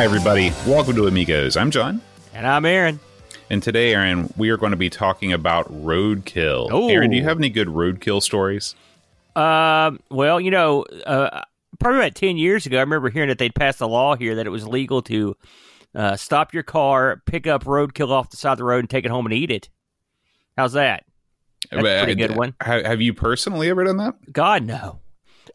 Hi, everybody. Welcome to Amigos. I'm John. And I'm Aaron. And today, Aaron, we are going to be talking about roadkill. Oh. Aaron, do you have any good roadkill stories? Um, well, you know, uh, probably about 10 years ago, I remember hearing that they'd passed a law here that it was legal to uh, stop your car, pick up roadkill off the side of the road, and take it home and eat it. How's that? That's a pretty good one. Have you personally ever done that? God, no.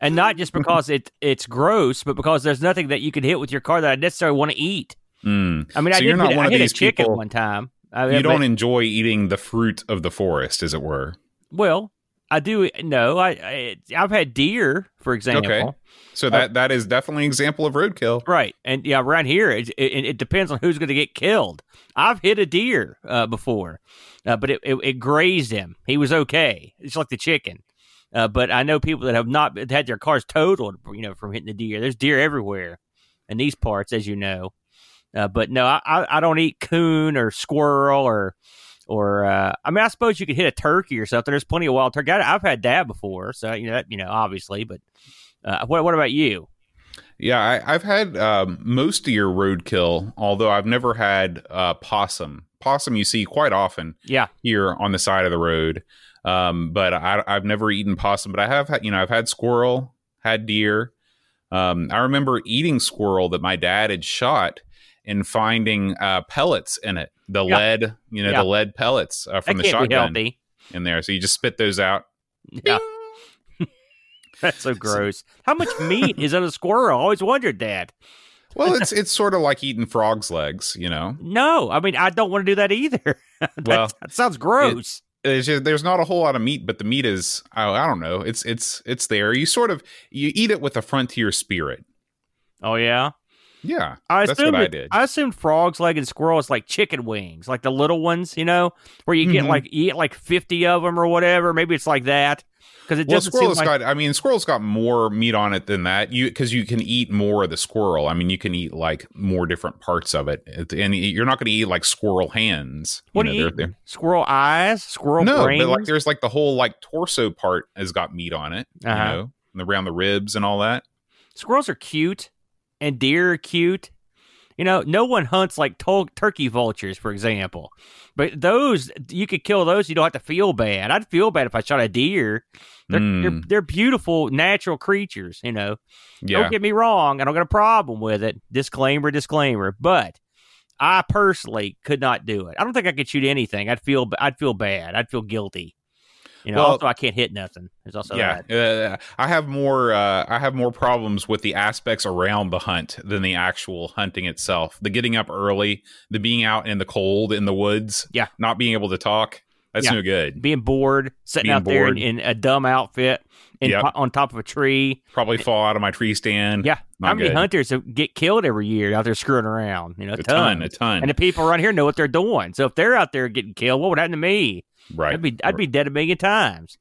And not just because it it's gross, but because there's nothing that you can hit with your car that I necessarily want to eat. Mm. I mean, So I you're did not hit, one I of these a chicken people- one time. I, You but- don't enjoy eating the fruit of the forest, as it were. well, I do. No, I, I I've had deer, for example. Okay. So that that is definitely an example of roadkill. Right, and yeah, around here it, it, it depends on who's going to get killed. I've hit a deer uh, before, uh, but it, it, it grazed him. He was okay. It's like the chicken. Uh, but I know people that have not had their cars totaled, you know, from hitting the deer. There's deer everywhere in these parts, as you know. Uh, but no, I, I don't eat coon or squirrel or or uh, I mean, I suppose you could hit a turkey or something. There's plenty of wild turkey. I, I've had that before, so you know, that, you know, obviously. But uh, what what about you? Yeah, I, I've had um, most of your roadkill, although I've never had uh, possum. Possum you see quite often Yeah, here on the side of the road, um, but I, I've never eaten possum. But I have, had, you know, I've had squirrel, had deer. Um, I remember eating squirrel that my dad had shot and finding uh, pellets in it, the Yeah. lead, you know, Yeah. the lead pellets uh, from that the shotgun in there. So you just spit those out. Yeah. That's so gross. How much meat is in a squirrel? I always wondered that. Well, it's it's sort of like eating frog's legs, you know. No, I mean I don't want to do that either. that, Well, that sounds gross. There's just, there's not a whole lot of meat, but the meat is I, I don't know. It's it's it's there. You sort of you eat it with a frontier spirit. oh yeah. Yeah, I that's assumed what I did. I assumed frogs, leg, and squirrel is like chicken wings, like the little ones, you know, where you get Mhm. like you get like fifty of them or whatever. Maybe it's like that because it well, squirrel's like got. I mean, squirrel's got more meat on it than that. You because you can eat more of the squirrel. I mean, you can eat like more different parts of it, and you're not going to eat like squirrel hands. what know, do you they're- eat? Squirrel eyes, squirrel No, brains. but like there's like the whole like torso part has got meat on it. Uh-huh. You know, and around the ribs and all that. Squirrels are cute, and deer are cute. You know, no one hunts like to- turkey vultures, for example. But those, you could kill those. You don't have to feel bad. I'd feel bad if I shot a deer. They're they're, Mm. they're beautiful, natural creatures. You know, Yeah, don't get me wrong. I don't got a problem with it. Disclaimer, disclaimer. But I personally could not do it. I don't think I could shoot anything. I'd feel I'd feel bad. I'd feel guilty. You know, Well- also I can't hit nothing. There's also yeah, that. uh, I have more. Uh, I have more problems with the aspects around the hunt than the actual hunting itself. The getting up early, the being out in the cold in the woods, Yeah. not being able to talk. That's Yeah. no good. Being bored, sitting Being out there in, in a dumb outfit, in, Yep. on top of a tree. Probably fall out of my tree stand. Yeah, Not how many good. hunters get killed every year out there screwing around? You know, a ton, a ton. And the people around here know what they're doing. So if they're out there getting killed, what would happen to me? right. I'd be I'd be dead a million times.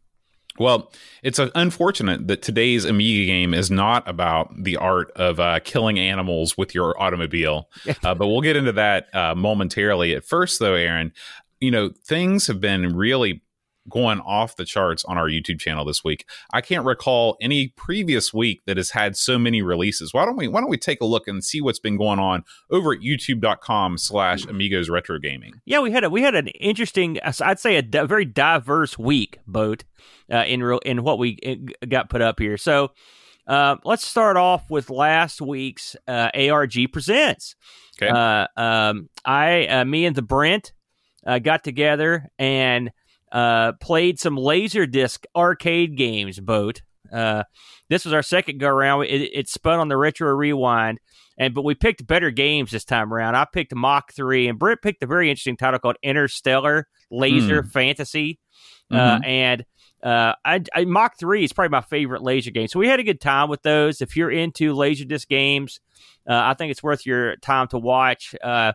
Well, it's unfortunate that today's Amiga game is not about the art of uh, killing animals with your automobile, uh, but we'll get into that uh, momentarily. At first, though, Aaron, you know things have been really going off the charts on our YouTube channel this week. I can't recall any previous week that has had so many releases. Why don't we Why don't we take a look and see what's been going on over at YouTube.com/slash Amigos Retro Gaming? Yeah, we had a we had an interesting, I'd say a di- very diverse week, boat uh, in real in what we uh, got put up here. So uh, let's start off with last week's uh, ARG presents. Okay. Uh, um, I, uh, me and the Brent uh, got together and uh, played some Laserdisc arcade games. Boat. Uh, this was our second go around. It, it spun on the Retro Rewind, and but we picked better games this time around. I picked Mach Three, and Brent picked a very interesting title called Interstellar Laser Fantasy. Uh, Mhm. and uh, I, I Mach Three is probably my favorite laser game. So we had a good time with those. If you're into laser disc games, uh, I think it's worth your time to watch. Uh,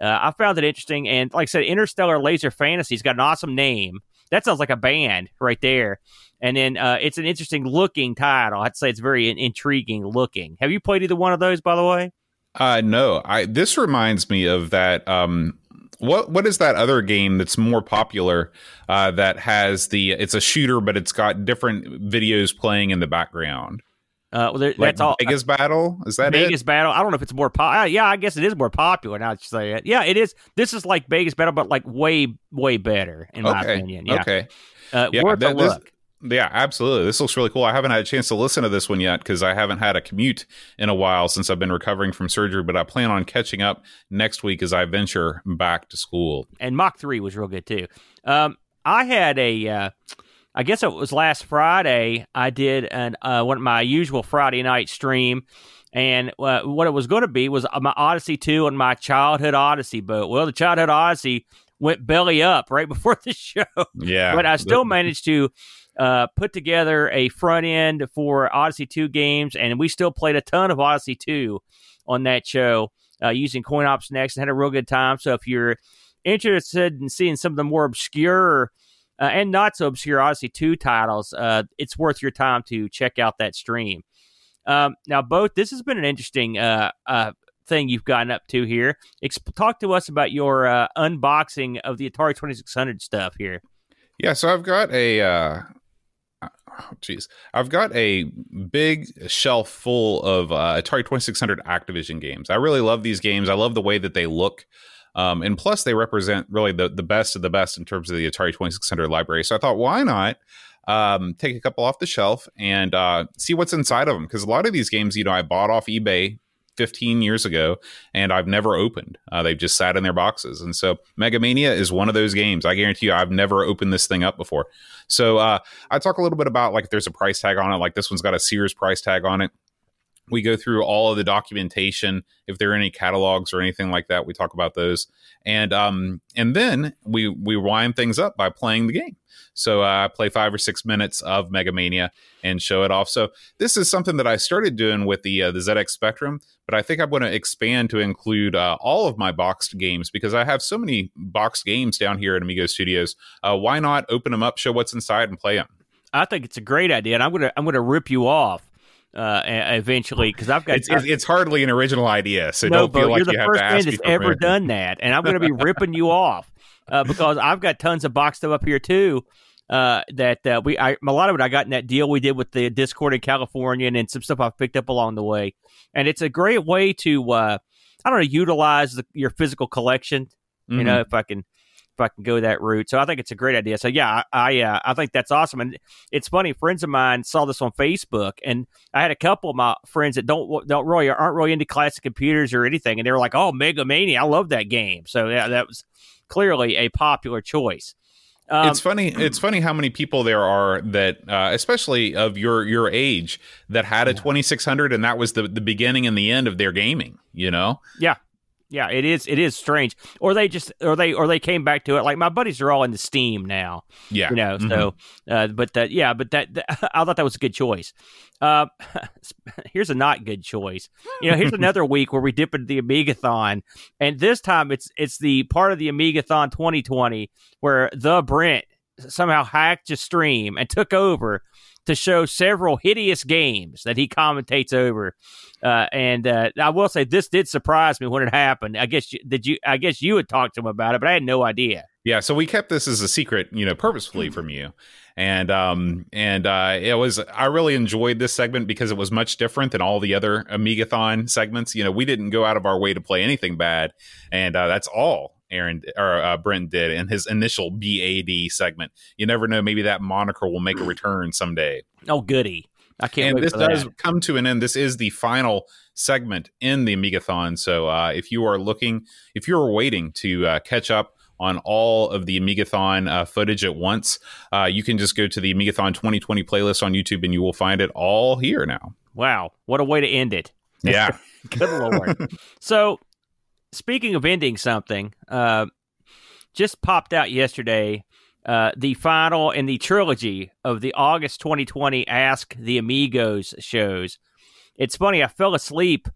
uh, I found it interesting, and like I said, Interstellar Laser Fantasy's got an awesome name. That sounds like a band right there. And then uh, it's an interesting looking title. I'd say it's very intriguing looking. Have you played either one of those, by the way? Uh, no. I this reminds me of that. Um, what what is that other game that's more popular uh, that has the it's a shooter but it's got different videos playing in the background uh, well, there, like that's all. Vegas Battle is that Vegas it? Battle? I don't know if it's more. Po- uh, yeah, I guess it is more popular now. That you say it. Yeah, it is. This is like Vegas Battle, but like way, way better in my opinion. Yeah. Okay. Uh, yeah, worth a look. Yeah, absolutely. This looks really cool. I haven't had a chance to listen to this one yet because I haven't had a commute in a while since I've been recovering from surgery. But I plan on catching up next week as I venture back to school. And Mach Three was real good too. Um, I had a. Uh, I guess it was last Friday. I did an uh, one of my usual Friday night stream, and uh, what it was going to be was my Odyssey two and my Childhood Odyssey boat. Well, the Childhood Odyssey went belly up right before the show. Yeah, but I still managed to uh, put together a front end for Odyssey two games, and we still played a ton of Odyssey two on that show uh, using CoinOps Next and had a real good time. So if you're interested in seeing some of the more obscure uh, and not so obscure Odyssey 2 titles, uh, it's worth your time to check out that stream. Um, now, both, this has been an interesting uh, uh thing you've gotten up to here. Talk to us about your uh, unboxing of the Atari 2600 stuff here. Yeah, so I've got a. Uh, oh, geez, I've got a big shelf full of uh, Atari 2600 Activision games. I really love these games. I love the way that they look. Um, and plus, they represent really the, the best of the best in terms of the Atari 2600 library. So I thought, why not um, take a couple off the shelf and uh, see what's inside of them? Because a lot of these games, you know, I bought off eBay 15 years ago and I've never opened. Uh, they've just sat in their boxes. And so Megamania is one of those games. I guarantee you, I've never opened this thing up before. So uh, I talk a little bit about like if there's a price tag on it, like this one's got a Sears price tag on it we go through all of the documentation if there are any catalogs or anything like that we talk about those. And um and then we we wind things up by playing the game. So uh, i play five or six minutes of megamania and show it off. So this is something that i started doing with the uh, the zx spectrum but i think i'm going to expand to include uh, all of my boxed games because i have so many boxed games down here at amigo studios. Uh, why not open them up show what's inside and play them I think it's a great idea, and I'm gonna I'm gonna rip you off uh, eventually because I've got it's, it's, it's, hardly an original idea, so no, don't feel like you're the you first man that's ever done that, and I'm going to be ripping you off uh, because I've got tons of box stuff up here too. Uh, that uh, we I, a lot of it I got in that deal we did with the Discord in California, and then some stuff I've picked up along the way, and it's a great way to uh, I don't know utilize the, your physical collection. Mm-hmm. You know, if I can if I can go that route. So I think it's a great idea. So yeah, I I, uh, I think that's awesome. And it's funny, friends of mine saw this on Facebook, and I had a couple of my friends that don't don't really aren't really into classic computers or anything, and they were like, "Oh, Mega Mania, I love that game." So yeah, that was clearly a popular choice. Um, it's funny. It's funny how many people there are that, uh, especially of your your age, that had a 2600, and that was the the beginning and the end of their gaming. You know? Yeah, yeah, it is. It is strange. Or they just, or they, or they came back to it. Like my buddies are all into Steam now. Yeah, you know. Mm-hmm. So, uh, but that, yeah, but that, that, I thought that was a good choice. Uh, here's a not good choice. You know, here's another week where we dip into the Amigathon, and this time it's it's the part of the Amigathon 2020 where the Brent somehow hacked your stream and took over to show several hideous games that he commentates over. Uh, and uh, I will say this did surprise me when it happened. I guess you, did you? I guess you had talked to him about it, but I had no idea. Yeah, so we kept this as a secret, you know, purposefully from you. And um and uh it was I really enjoyed this segment because it was much different than all the other Amigathon segments. You know, we didn't go out of our way to play anything bad, and uh, that's all Aaron or uh, Brent did in his initial BAD segment. You never know, maybe that moniker will make a return someday. Oh, goody! I can't. And this does that. come to an end. This is the final segment in the Amigathon. So uh, if you are looking, if you're waiting to uh, catch up on all of the Amigathon uh, footage at once, uh, you can just go to the Amigathon 2020 playlist on YouTube, and you will find it all here now. Wow, what a way to end it! Yeah, good lord. so speaking of ending something, uh, just popped out yesterday. uh, the final in the trilogy of the August 2020 Ask the Amigos shows. It's funny, I fell asleep,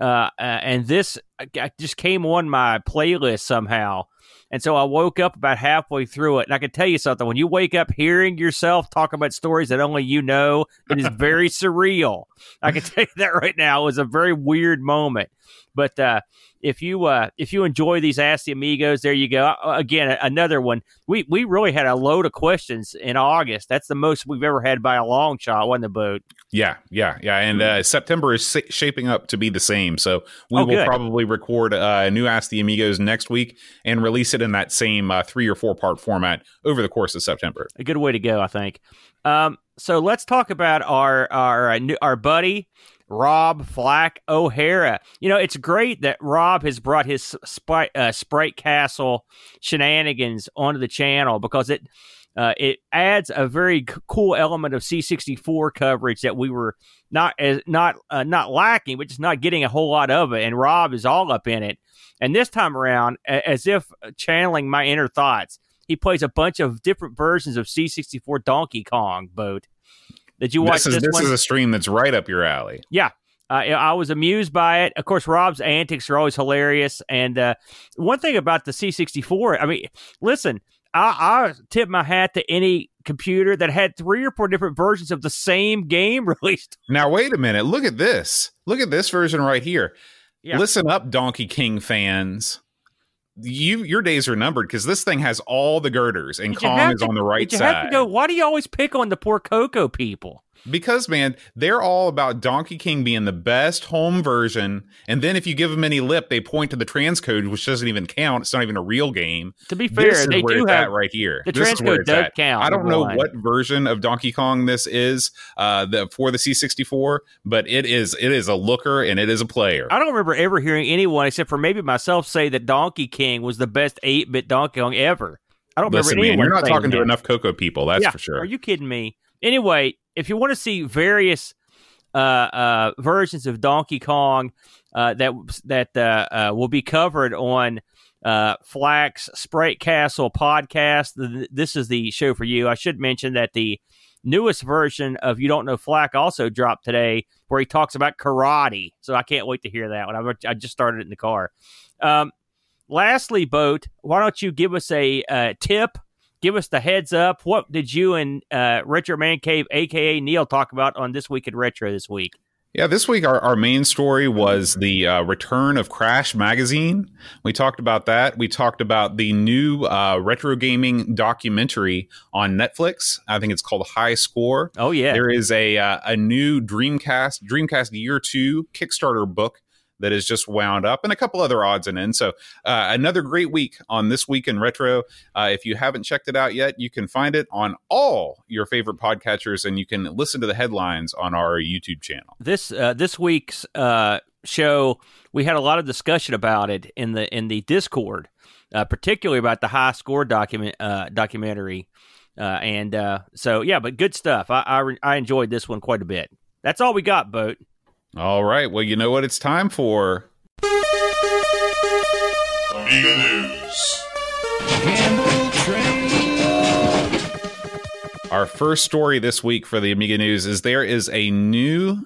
uh, uh, and this I just came on my playlist somehow. And so I woke up about halfway through it. And I can tell you something when you wake up hearing yourself talk about stories that only you know, it is very surreal. I can tell you that right now. It was a very weird moment. But uh, if you uh, if you enjoy these Ask the Amigos, there you go. Uh, again, another one. We we really had a load of questions in August. That's the most we've ever had by a long shot, wasn't the boat? Yeah, yeah, yeah. And uh, September is shaping up to be the same. So we Oh, will good. probably record uh, a new Ask the Amigos next week and release it in that same uh, three or four part format over the course of September. a good way to go, I think. Um, so let's talk about our our uh, new, our buddy Rob Flack O'Hara. You know, it's great that Rob has brought his Sprite, uh, Sprite Castle shenanigans onto the channel because it uh, it adds a very c- cool element of C64 coverage that we were not as not uh, not lacking, but just not getting a whole lot of it. And Rob is all up in it. And this time around, a- as if channeling my inner thoughts, he plays a bunch of different versions of C64 Donkey Kong boat. Did you watch This is this, this is a stream that's right up your alley. Yeah. Uh, I was amused by it. Of course, Rob's antics are always hilarious. And uh, one thing about the C64, I mean, listen, I, I tip my hat to any computer that had three or four different versions of the same game released. Now wait a minute. Look at this. Look at this version right here. Yeah. Listen up, Donkey King fans. You your days are numbered because this thing has all the girders and Kong is to- on the right Did you side. have to go, why do you always pick on the poor Coco people? Because man, they're all about Donkey King being the best home version, and then if you give them any lip, they point to the transcode, which doesn't even count. It's not even a real game. To be fair, this is they where do it's have right here. the This transcode does at. count. I don't know what version of Donkey Kong this is uh, the, for the C64, but it is it is a looker and it is a player. I don't remember ever hearing anyone except for maybe myself say that Donkey King was the best 8 bit Donkey Kong ever. I don't Listen, remember man, anyone you're not talking to enough Coco people. That's yeah, for sure. Are you kidding me? Anyway, if you want to see various uh, uh, versions of Donkey Kong uh, that that uh, uh, will be covered on uh, Flack's Sprite Castle podcast, this is the show for you. I should mention that the newest version of You Don't Know Flack also dropped today, where he talks about karate. So I can't wait to hear that one. I, just started it in the car. Um, lastly, Boat, why don't you give us a uh, tip? Give us the heads up. What did you and uh, Retro Man Cave, aka Neil, talk about on this week in retro this week? Yeah, this week our, our main story was the uh, return of Crash Magazine. We talked about that. We talked about the new uh, retro gaming documentary on Netflix. I think it's called High Score. Oh yeah, There is a uh, a new Dreamcast Dreamcast Year Two Kickstarter book that is just wound up, and a couple other odds and ends. So uh, another great week on this week in retro. Uh, if you haven't checked it out yet, you can find it on all your favorite podcatchers, and you can listen to the headlines on our YouTube channel. this uh, this week's uh, show we had a lot of discussion about it in the in the Discord, uh, particularly about the high score document uh, documentary, and so yeah, but good stuff. I, I I enjoyed this one quite a bit. That's all we got, boat. All right. Well, you know what it's time for. Amiga News. Our first story this week for the Amiga News is there is a new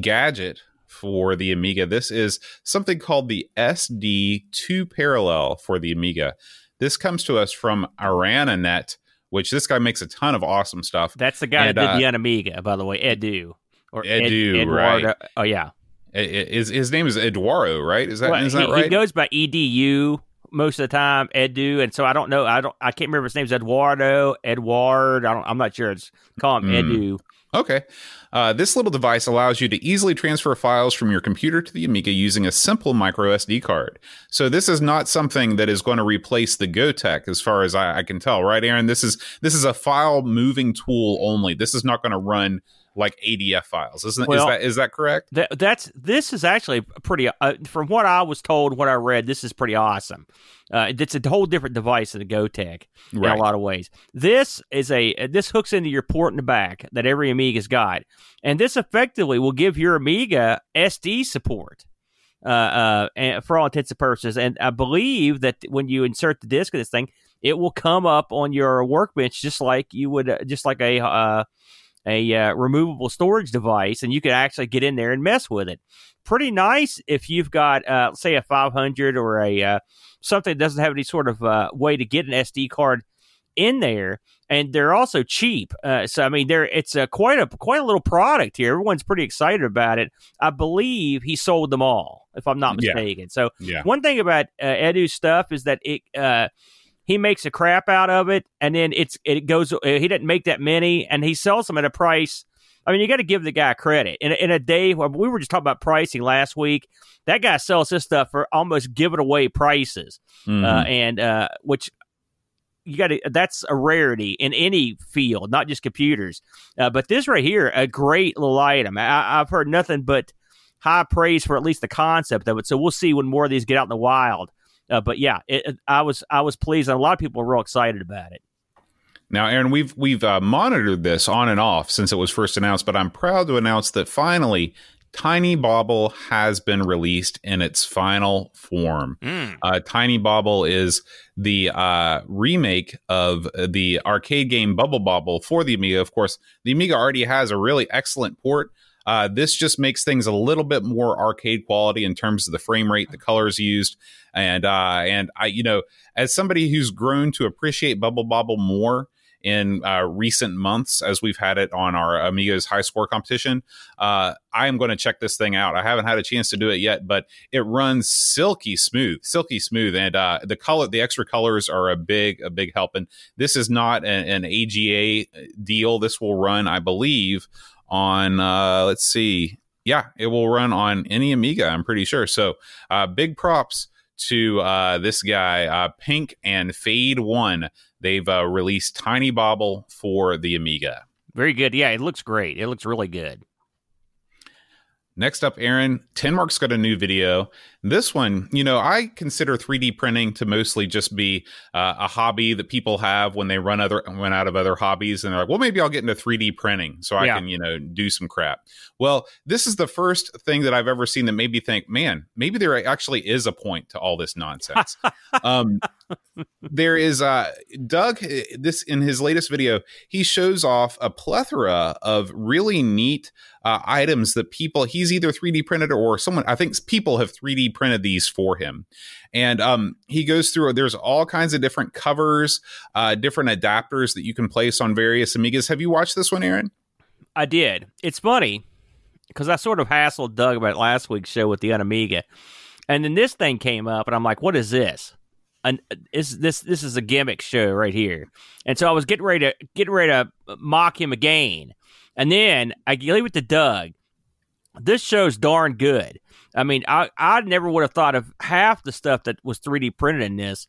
gadget for the Amiga. This is something called the SD2 Parallel for the Amiga. This comes to us from Arananet, which this guy makes a ton of awesome stuff. That's the guy And, that did uh, the Amiga, by the way, Edu or Edu, Eduardo. right. Oh yeah, I- I- His, his name is Eduardo, right? Is that, Well, is that he, right? he goes by Edu most of the time, Edu, and so I don't know. I don't. I can't remember his name's Eduardo, Edward. I don't. I'm not sure. It's call him Hmm. Edu. Okay. Uh, this little device allows you to easily transfer files from your computer to the Amiga using a simple micro SD card. So this is not something that is going to replace the Gotek, as far as I, I can tell, right, Aaron? This is this is a file moving tool only. This is not going to run like ADF files, isn't Well- is that is that correct? That, that's this is actually pretty. Uh, from what I was told, what I read, this is pretty awesome. Uh, it's a whole different device than the Gotek in a lot of ways. This is a this hooks into your port in the back that every Amiga's got, and this effectively will give your Amiga SD support. Uh, uh, and for all intents and purposes, and I believe that when you insert the disc of this thing, it will come up on your workbench just like you would, uh, just like a uh, a uh, removable storage device, and you can actually get in there and mess with it. Pretty nice if you've got, uh, say, a 500 or a uh, something that doesn't have any sort of uh, way to get an SD card in there, and they're also cheap. Uh, so I mean, there it's a quite a quite a little product here. Everyone's pretty excited about it. I believe he sold them all, if I'm not Yeah. mistaken. So Yeah. one thing about uh, Edu's stuff is that it uh, he makes a crap out of it, and then it's it goes. Uh, he didn't make that many, and he sells them at a price. I mean, you got to give the guy credit. In a, in a day, where we were just talking about pricing last week. That guy sells this stuff for almost give it away prices, Mhm. uh, and uh, which you got to. That's a rarity in any field, not just computers. Uh, but this right here, a great little item. I, I've heard nothing but high praise for at least the concept of it. So we'll see when more of these get out in the wild. Uh, but yeah, it, it- I was I was pleased, and a lot of people were real excited about it. Now, Aaron, we've we've uh, monitored this on and off since it was first announced, but I'm proud to announce that finally, Tiny Bobble has been released in its final form. Uh, Tiny Bobble is the uh, remake of the arcade game Bubble Bobble for the Amiga. Of course, the Amiga already has a really excellent port. Uh, this just makes things a little bit more arcade quality in terms of the frame rate, the colors used, and uh, and I, you know, as somebody who's grown to appreciate Bubble Bobble more in uh, recent months as we've had it on our Amigos high score competition, uh, I am going to check this thing out. I haven't had a chance to do it yet, but it runs silky smooth, silky smooth, and uh, the color, the extra colors are a big, a big help. And this is not an, an AGA deal. This will run, I believe, on uh, let's see, yeah, it will run on any Amiga. I'm pretty sure. So, uh, big props to uh, this guy, uh, Pink and Fade One. They've uh, released Tiny Bobble for the Amiga. Very good. Yeah, it looks great. It looks really good. Next up, Aaron, Tenmark's got a new video. This one, you know, I consider 3D printing to mostly just be uh, a hobby that people have when they run other run out of other hobbies, and they're like, well, maybe I'll get into 3D printing so I Yeah. can, you know, do some crap. Well, this is the first thing that I've ever seen that made me think, man, maybe there actually is a point to all this nonsense. um, there is uh, Doug. This in his latest video, he shows off a plethora of really neat uh, items that people he's either 3D printed or someone I think people have 3D printed these for him. And um, he goes through. There's all kinds of different covers, uh, different adapters that you can place on various Amigas. Have you watched this one, Aaron? I did. It's funny because I sort of hassled Doug about last week's show with the Unamiga, and then this thing came up, and I'm like, "What is this? An, is this this is a gimmick show right here?" And so I was getting ready to getting ready to mock him again, and then I leave it to Doug. This show's darn good. I mean, I I never would have thought of half the stuff that was 3D printed in this.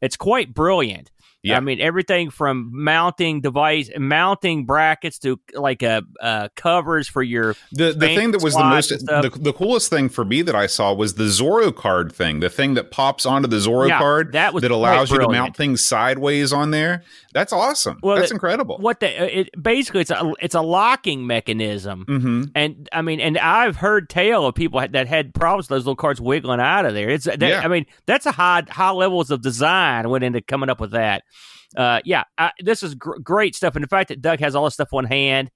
It's quite brilliant. Yeah. I mean, everything from mounting device, mounting brackets to like uh, uh, covers for your The the thing that was the most the, the coolest thing for me that I saw was the Zorro card thing, the thing that pops onto the Zorro Yeah, card that was that allows you to mount things sideways on there. That's awesome. Well, That's it- incredible. what the it basically it's a it's a locking mechanism. hmm And I mean, and I've heard tale of people that had problems with those little cards wiggling out of there. It's that, Yeah. I mean, that's a high high levels of design went into coming up with that. Uh, yeah, I, this is gr- great stuff, and the fact that Doug has all this stuff on hand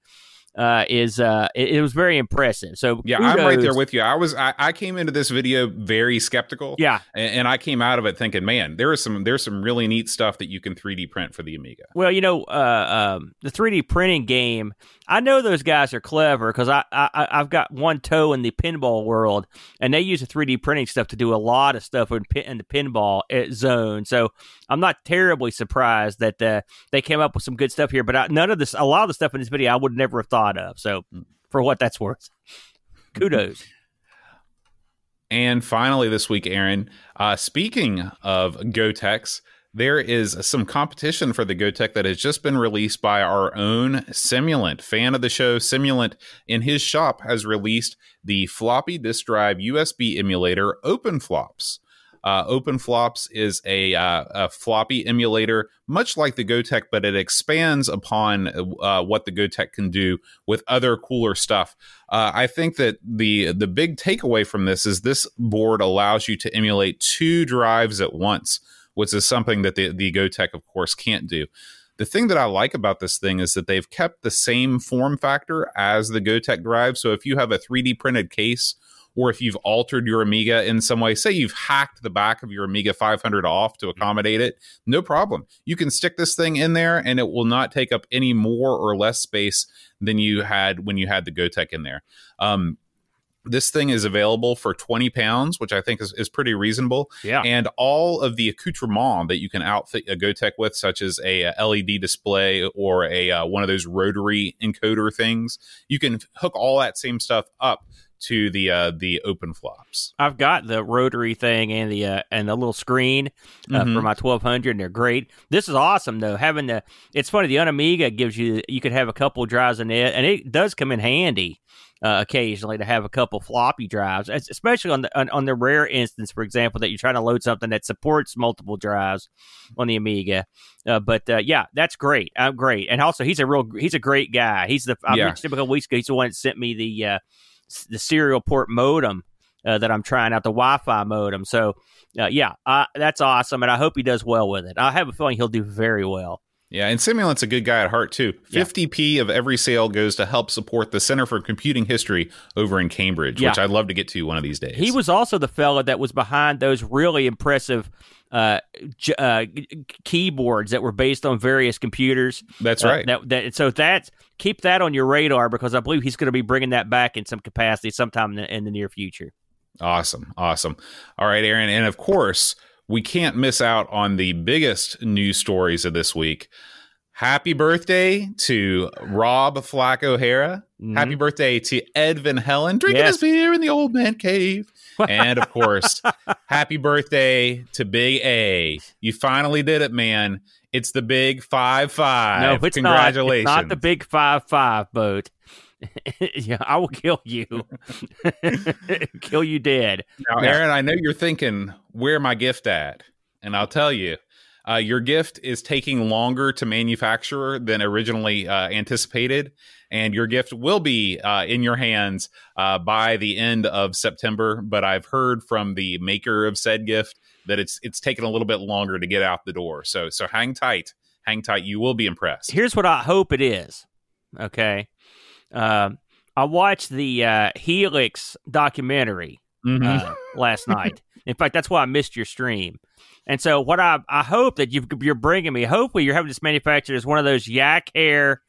uh, is uh, it, it was very impressive. So Yeah, I'm right there with you. I was I, I came into this video very skeptical. Yeah, And, and I came out of it thinking, man, there is some there's some really neat stuff that you can 3D print for the Amiga. Well, you know, uh, um, the 3D printing game. I know those guys are clever because I, I I've got one toe in the pinball world, and they use the 3D printing stuff to do a lot of stuff in, pin, in the pinball uh, zone. So I'm not terribly surprised that uh, they came up with some good stuff here. But I, none of this, a lot of the stuff in this video, I would never have thought of. So for what that's worth, kudos. And finally, this week, Aaron, uh, speaking of Goteks, there is some competition for the Gotek that has just been released by our own Simulant. Fan of the show, Simulant, in his shop, has released the floppy disk drive USB emulator OpenFlops. Uh, OpenFlops is a, uh, a floppy emulator, much like the Gotek, but it expands upon uh, what the Gotek can do with other cooler stuff. Uh, I think that the the big takeaway from this is this board allows you to emulate two drives at once, which is something that the the Gotek, of course, can't do. The thing that I like about this thing is that they've kept the same form factor as the Gotek drive. So if you have a 3D printed case or if you've altered your Amiga in some way, say you've hacked the back of your Amiga 500 off to accommodate it, no problem. You can stick this thing in there and it will not take up any more or less space than you had when you had the Gotek in there. Um, this thing is available for 20 pounds, which I think is, is pretty reasonable. Yeah. And all of the accoutrement that you can outfit a Gotek with, such as a, a LED display or a uh, one of those rotary encoder things, you can hook all that same stuff up to the uh, the open flops. I've got the rotary thing and the uh, and the little screen uh, Mhm. for my 1200, and they're great. This is awesome though. Having the it's funny the Unamiga gives you you could have a couple drives in it, and it does come in handy. Uh, occasionally to have a couple floppy drives, especially on the on, on the rare instance, for example, that you're trying to load something that supports multiple drives on the Amiga. Uh, but uh, yeah, that's great. I'm great, and also he's a real he's a great guy. He's the I Yeah. mentioned him a couple weeks ago. He's the one that sent me the uh, s- the serial port modem uh, that I'm trying out, the Wi-Fi modem. So, uh, yeah, uh, that's awesome, and I hope he does well with it. I have a feeling he'll do very well. Yeah, and Simulant's a good guy at heart too. 50p of every sale goes to help support the Center for Computing History over in Cambridge, Yeah. which I'd love to get to one of these days. He was also the fella that was behind those really impressive uh, j- uh, keyboards that were based on various computers. That's Uh, right. that, that so that's keep that on your radar because I believe he's going to be bringing that back in some capacity sometime in the, in the near future. Awesome. Awesome. All right, Aaron. And of course, we can't miss out on the biggest news stories of this week. Happy birthday to Rob Flack O'Hara. Mhm. Happy birthday to Ed Van Helen drinking Yes. his beer in the old man cave. And of course, happy birthday to Big A. You finally did it, man. It's the big five five. No, it's Congratulations. not. It's not the big five five boat. yeah, I will kill you. kill you dead. Now, Aaron, I know you're thinking, where my gift at? And I'll tell you, uh, your gift is taking longer to manufacture than originally uh, anticipated. And your gift will be uh, in your hands uh, by the end of September. But I've heard from the maker of said gift that it's it's taken a little bit longer to get out the door. So so hang tight, hang tight. You will be impressed. Here's what I hope it is. Okay. Um, I watched the uh, Helix documentary Mhm. uh, last night. In fact, that's why I missed your stream. And so, what I I hope that you've, you're bringing me. Hopefully, you're having this manufactured as one of those yak hair,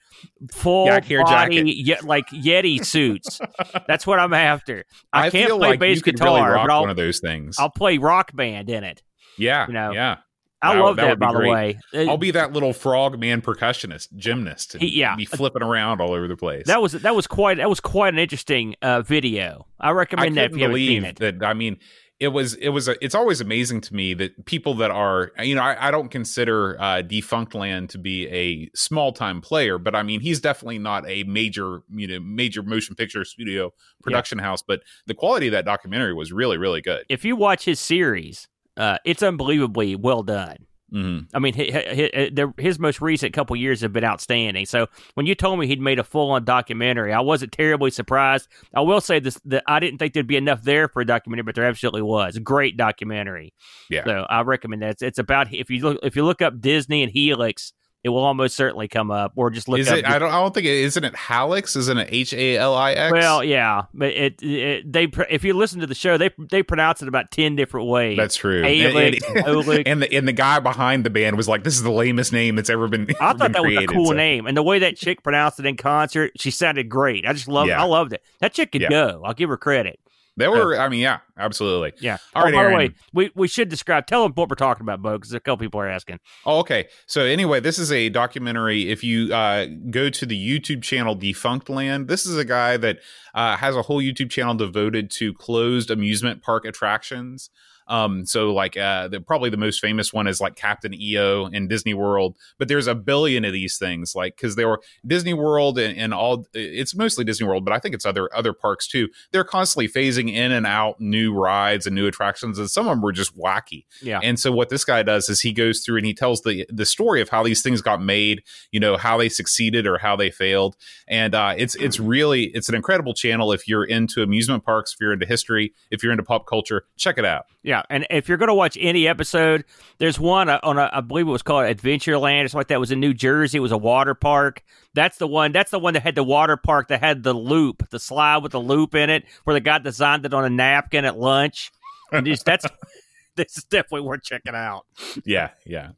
full Yak hair body, ye- like Yeti suits. that's what I'm after. I, can't feel play like bass you guitar, really but I'll one of those things. I'll play rock band in it. yeah, you know, yeah. I That- love that that, by the way. Uh, I'll be that little frog man percussionist, gymnast. and He- yeah. be flipping around all over the place. that was that was quite that was quite an interesting uh, video. I I recommend that if you haven't seen it. that. I mean, it was it was a, it's always amazing to me that people that are you know I, I don't consider uh, Defunct Land to be a small time player, but I mean he's definitely not a major you know major motion picture studio production house. But the quality of that documentary was really really good. If you watch his series, uh, it's unbelievably well done. Hmm I mean, his, his most recent couple years have been outstanding. So when you told me he'd made a full on documentary, I wasn't terribly surprised. I will say this: that I didn't think there'd be enough there for a documentary, but there absolutely was. Great documentary. Yeah. So I recommend that. It's, it's about if you look if you look up Disney and Helix, it will almost certainly come up, or just look Is up. it? I don't. I don't think it. Isn't it Halix? Isn't it H A L I X? well, yeah, but it, it they if you listen to the show, they they pronounce it about ten different ways. That's true. Alix, and, and, and the and the guy behind the band was like, "This is the lamest name that's ever been." I been thought that was a cool So- name, and the way that chick pronounced it in concert, she sounded great. I just love, Yeah. I loved it. That chick could Yeah. go. I'll give her credit. They were. I mean, yeah, absolutely. Yeah. All oh, right, by Aaron. the way, we, we should describe. Tell them what we're talking about, Bo, because a couple people are asking. Oh, okay. So anyway, this is a documentary. If you uh, go to the YouTube channel Defunct Land, this is a guy that uh, has a whole YouTube channel devoted to closed amusement park attractions. Um, so like uh, the, probably the most famous one is like Captain EO in Disney World, but there's a billion of these things, like because they were Disney World and, and all. It's mostly Disney World, but I think it's other other parks too. They're constantly phasing in and out new rides and new attractions, and some of them were just wacky. Yeah. And so what this guy does is he goes through and he tells the the story of how these things got made, you know, how they succeeded or how they failed. And uh, it's it's really it's an incredible channel if you're into amusement parks, if you're into history, if you're into pop culture, check it out. Yeah. Yeah, and if you're going to watch any episode, there's one uh, on a, I believe it was called Adventureland or something like that. It was in New Jersey. It was a water park. That's the one. That's the one that had the water park that had the loop, the slide with the loop in it, where the guy designed it on a napkin at lunch. And just, that's this is definitely worth checking out. Yeah, yeah.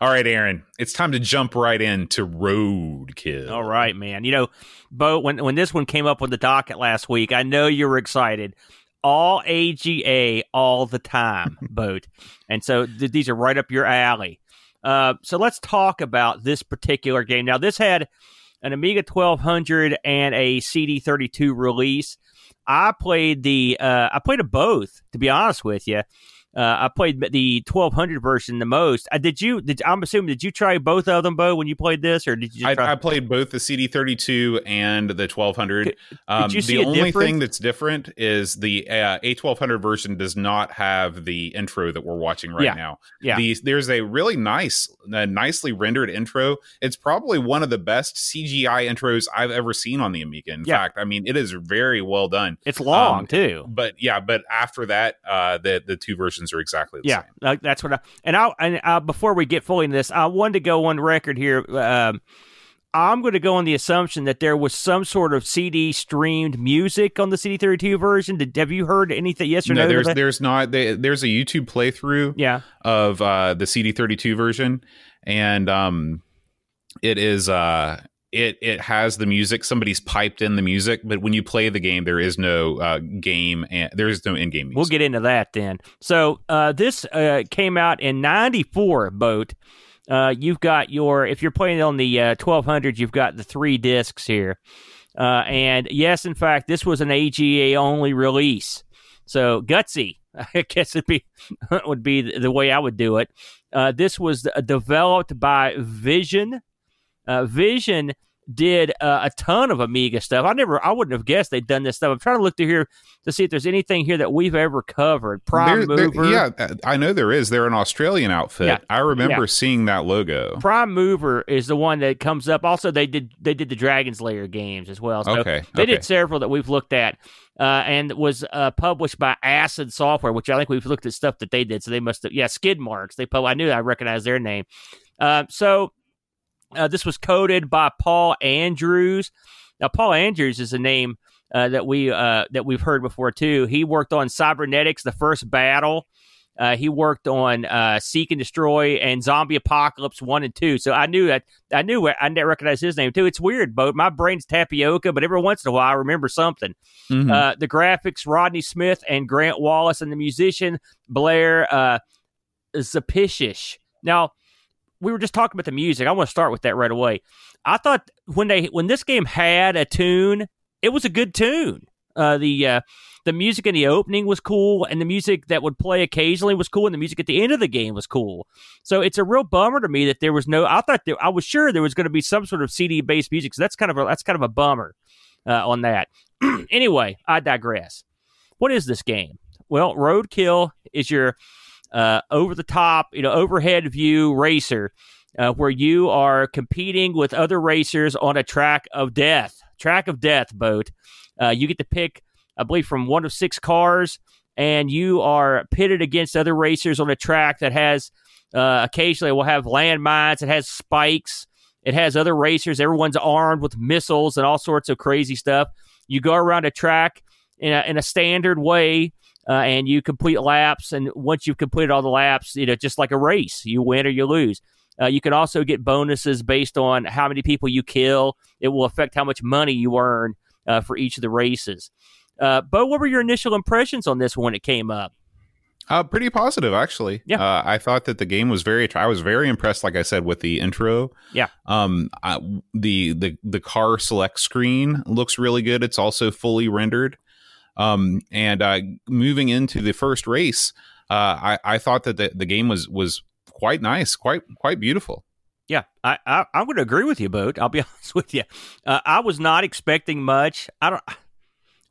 All right, Aaron, it's time to jump right into Roadkill. All right, man. You know, Bo, when when this one came up on the docket last week, I know you were excited all AGA all the time, boat. And so th- these are right up your alley. Uh, so let's talk about this particular game. Now, this had an Amiga 1200 and a CD32 release. I played the uh, I played a both, to be honest with you. Uh, I played the 1200 version the most. Uh, did you? Did I'm assuming did you try both of them, Bo, when you played this, or did you? I, try- I, played both the CD32 and the 1200. Did, um, see the only difference? thing that's different is the uh, A1200 version does not have the intro that we're watching right Yeah. now. Yeah. The, there's a really nice, uh, nicely rendered intro. It's probably one of the best CGI intros I've ever seen on the Amiga. In Yeah. fact, I mean, it is very well done. it's long um, too. But yeah, but after that, uh, the the two versions are exactly the Yeah, same. uh, that's what I and I and uh, before we get fully into this, I wanted to go on record here. Um, I'm going to go on the assumption that there was some sort of CD streamed music on the CD32 version. Did, have you heard anything? Yes or no? No, there's there's not they, there's a YouTube playthrough yeah, of uh, the CD32 version, and um, it is uh, it it has the music. Somebody's piped in the music, but when you play the game, there is no uh, game and there is no in-game music. we'll get into that then. So uh, this uh, came out in '94. Boat. Uh, you've got your if you're playing on the uh, 1200, you've got the three discs here. Uh, and yes, in fact, this was an AGA only release. So gutsy, I guess it'd be would be the, way I would do it. Uh, this was uh, developed by Vision. Uh, Vision did uh, a ton of Amiga stuff. I never, I wouldn't have guessed they'd done this stuff. I'm trying to look through here to see if there's anything here that we've ever covered. Prime There- there- Mover, yeah, uh, I know there is. They're an Australian outfit. Yeah. I remember Yeah. seeing that logo. Prime Mover is the one that comes up. Also, they did they did the Dragon's Lair games as well. So Okay, they okay. did several that we've looked at, uh, and was uh, published by Acid Software, which I think we've looked at stuff that they did. So they must have yeah, Skid Marks. They pub- I knew I recognized their name. Uh, so uh, this was coded by Paul Andrews. Now, Paul Andrews is a name uh, that we uh, that we've heard before too. He worked on Cybernetix, the first battle. Uh, he worked on uh, Seek and Destroy and Zombie Apocalypse one and two. So I knew that I knew. I didn't recognize his name too. It's weird, but my brain's tapioca. But every once in a while, I remember something. Mhm. Uh, the graphics, Rodney Smith and Grant Wallace, and the musician Blair uh, Zapishish. Now, we were just talking about the music. I want to start with that right away. I thought when they when this game had a tune, it was a good tune. Uh, the uh, the music in the opening was cool, and the music that would play occasionally was cool, and the music at the end of the game was cool. So it's a real bummer to me that there was no. I thought there, I was sure there was going to be some sort of CD based music. So that's kind of a, that's kind of a bummer uh, on that. anyway, I digress. What is this game? Well, Roadkill is your uh, over the top, you know, overhead view racer, uh, where you are competing with other racers on a track of death. Track of death boat. Uh, you get to pick, I believe, from one of six cars, and you are pitted against other racers on a track that has uh, occasionally will have landmines. It has spikes. It has other racers. Everyone's armed with missiles and all sorts of crazy stuff. You go around a track in a, in a standard way, uh, and you complete laps. And once you've completed all the laps, you know, just like a race, you win or you lose. Uh, you can also get bonuses based on how many people you kill. It will affect how much money you earn uh, for each of the races. Uh, Bo, what were your initial impressions on this when it came up? Uh, pretty positive, actually. Yeah. Uh, I thought that the game was very. I was very impressed, like I said, with the intro. Yeah. Um. I, the the the car select screen looks really good. It's also fully rendered. Um. And uh, moving into the first race, uh, I I thought that the, the game was was quite nice, quite quite beautiful. Yeah, I, I I'm going to agree with you, Boat. I'll be honest with you. Uh, I was not expecting much. I don't.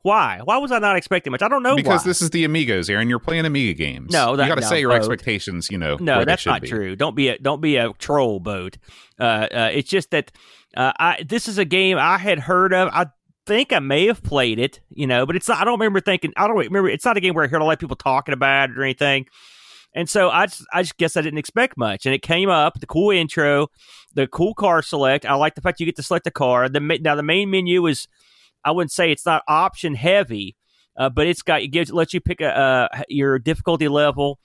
Why? Why was I not expecting much? I don't know because why. this is the Amigos, Aaron. You're playing Amiga games. No, that- you got to no, set your Bo. expectations. You know, No, that's not be. true. Don't be a don't be a troll boat. Uh, uh, it's just that uh, I this is a game I had heard of. I think I may have played it, you know, but it's not. I don't remember thinking. I don't remember. It's not a game where I heard a lot of people talking about it or anything. And so I just, I just guess I didn't expect much. And it came up, the cool intro, the cool car select. I like the fact you get to select a car. The now the main menu is, I wouldn't say it's not option heavy, uh, but it's got it gives lets you pick a uh, your difficulty level.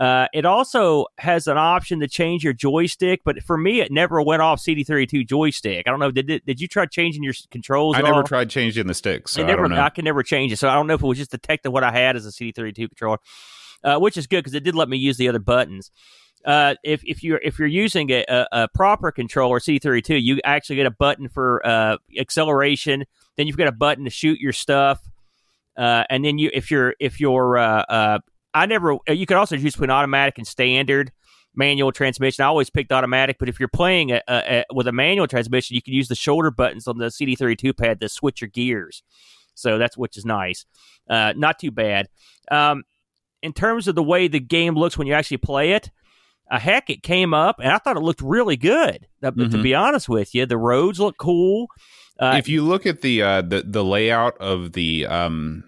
Uh, it also has an option to change your joystick, but for me, it never went off CD32 joystick. I don't know. Did did you try changing your controls? I never all? tried changing the sticks. So I never. I, don't know. I can never change it, so I don't know if it was just detecting what I had as a CD32 controller, uh, which is good because it did let me use the other buttons. Uh, if if you're if you're using a, a, a proper controller CD32, you actually get a button for uh, acceleration. Then you've got a button to shoot your stuff. Uh, and then you, if you're, if you're, uh, uh, I never, you could also choose between automatic and standard manual transmission. I always picked automatic, but if you're playing a, a, a, with a manual transmission, you can use the shoulder buttons on the CD32 pad to switch your gears. So that's which is nice. Uh, not too bad. Um, in terms of the way the game looks when you actually play it, uh, heck, it came up and I thought it looked really good. Uh, Mhm. To be honest with you, the roads look cool. Uh, if you look at the uh, the the layout of the um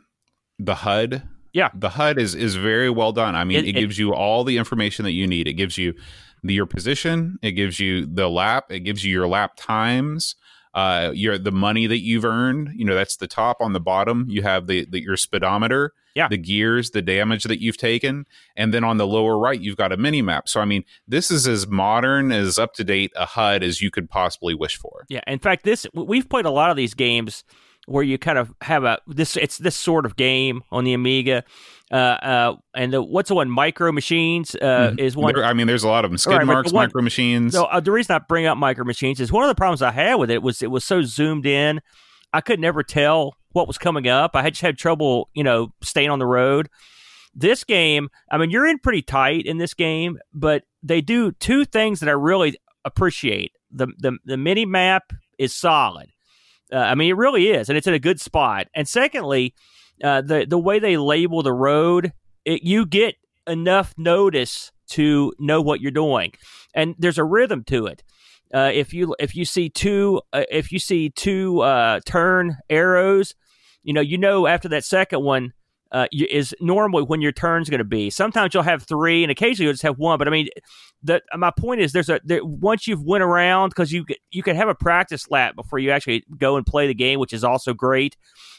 the HUD, Yeah. the HUD is is very well done. I mean, It- it, it- gives you all the information that you need. It gives you the, your position. It gives you the lap. It gives you your lap times. Uh, your the money that you've earned. You know, that's the top. On the bottom, you have the, the your speedometer. Yeah. the gears, the damage that you've taken, and then on the lower right, you've got a mini map. So, I mean, this is as modern, as up to date a HUD as you could possibly wish for. Yeah, in fact, this we've played a lot of these games where you kind of have a this it's this sort of game on the Amiga, uh, uh, and the what's the one Micro Machines uh, Mhm. is one. There- I mean, there's a lot of them. Skid Right, marks, one- micro machines. So uh, the reason I bring up Micro Machines is one of the problems I had with it was it was so zoomed in, I could never tell what was coming up. I had just had trouble, you know, staying on the road. This game, I mean, you're in pretty tight in this game, but they do two things that I really appreciate. The the the mini map is solid. Uh, I mean, it really is, and it's in a good spot. And secondly, uh, the the way they label the road, it, you get enough notice to know what you're doing, and there's a rhythm to it. Uh, if you if you see two uh, if you see two uh, turn arrows, you know you know after that second one uh, is normally when your turn's going to be. Sometimes you'll have three, and occasionally you'll just have one. But I mean, the my point is there's a there, once you've went around because you you can have a practice lap before you actually go and play the game, which is also great.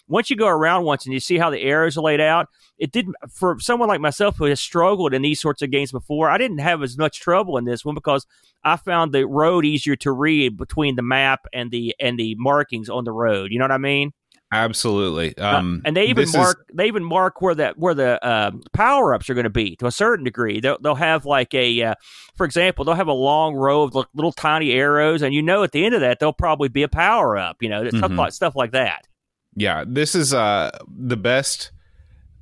Once you go around once and you see how the arrows are laid out, it didn't for someone like myself who has struggled in these sorts of games before. I didn't have as much trouble in this one because I found the road easier to read between the map and the and the markings on the road. You know what I mean? Absolutely. Uh, Um, and they even this is- mark they even mark where that where the uh, power ups are going to be to a certain degree. They'll they'll have like a uh, for example they'll have a long row of li- little tiny arrows, and you know at the end of that there'll probably be a power up. You know stuff Mhm. like stuff like that. yeah, this is uh, the best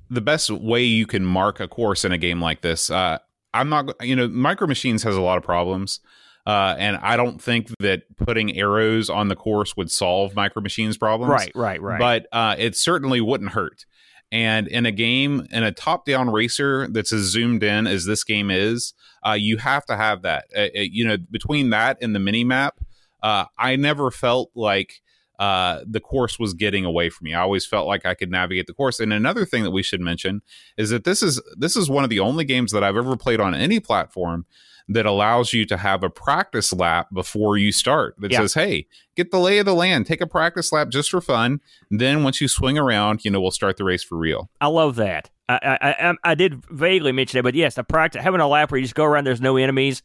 the best way you can mark a course in a game like this. Uh, I'm not, you know, Micro Machines has a lot of problems. Uh, and I don't think that putting arrows on the course would solve Micro Machines problems. Right, right, right. But uh, it certainly wouldn't hurt. And in a game, in a top down racer that's as zoomed in as this game is, uh, you have to have that. Uh, uh, you know, between that and the mini map, uh, I never felt like uh, the course was getting away from me. I always felt like I could navigate the course. And another thing that we should mention is that this is this is one of the only games that I've ever played on any platform that allows you to have a practice lap before you start. That Yeah. says, "Hey, get the lay of the land, take a practice lap just for fun. Then once you swing around, you know we'll start the race for real." I love that. I, I, I, I did vaguely mention it, but yes, the practice having a lap where you just go around, there's no enemies.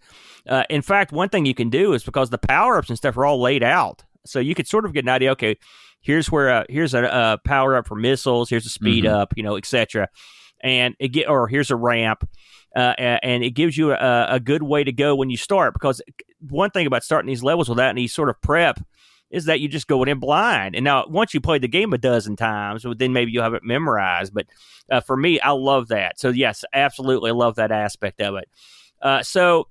Uh, in fact, one thing you can do is because the power ups and stuff are all laid out, so you could sort of get an idea. Okay, here's where uh, here's a, power up for missiles. Here's a speed Mhm. up, you know, etc. And it get or here's a ramp, uh, and it gives you a, a good way to go when you start. Because one thing about starting these levels without any sort of prep is that you just go in blind. And now, once you play the game a dozen times, well, then maybe you'll have it memorized. But uh, for me, I love that. So yes, absolutely love that aspect of it. Uh, so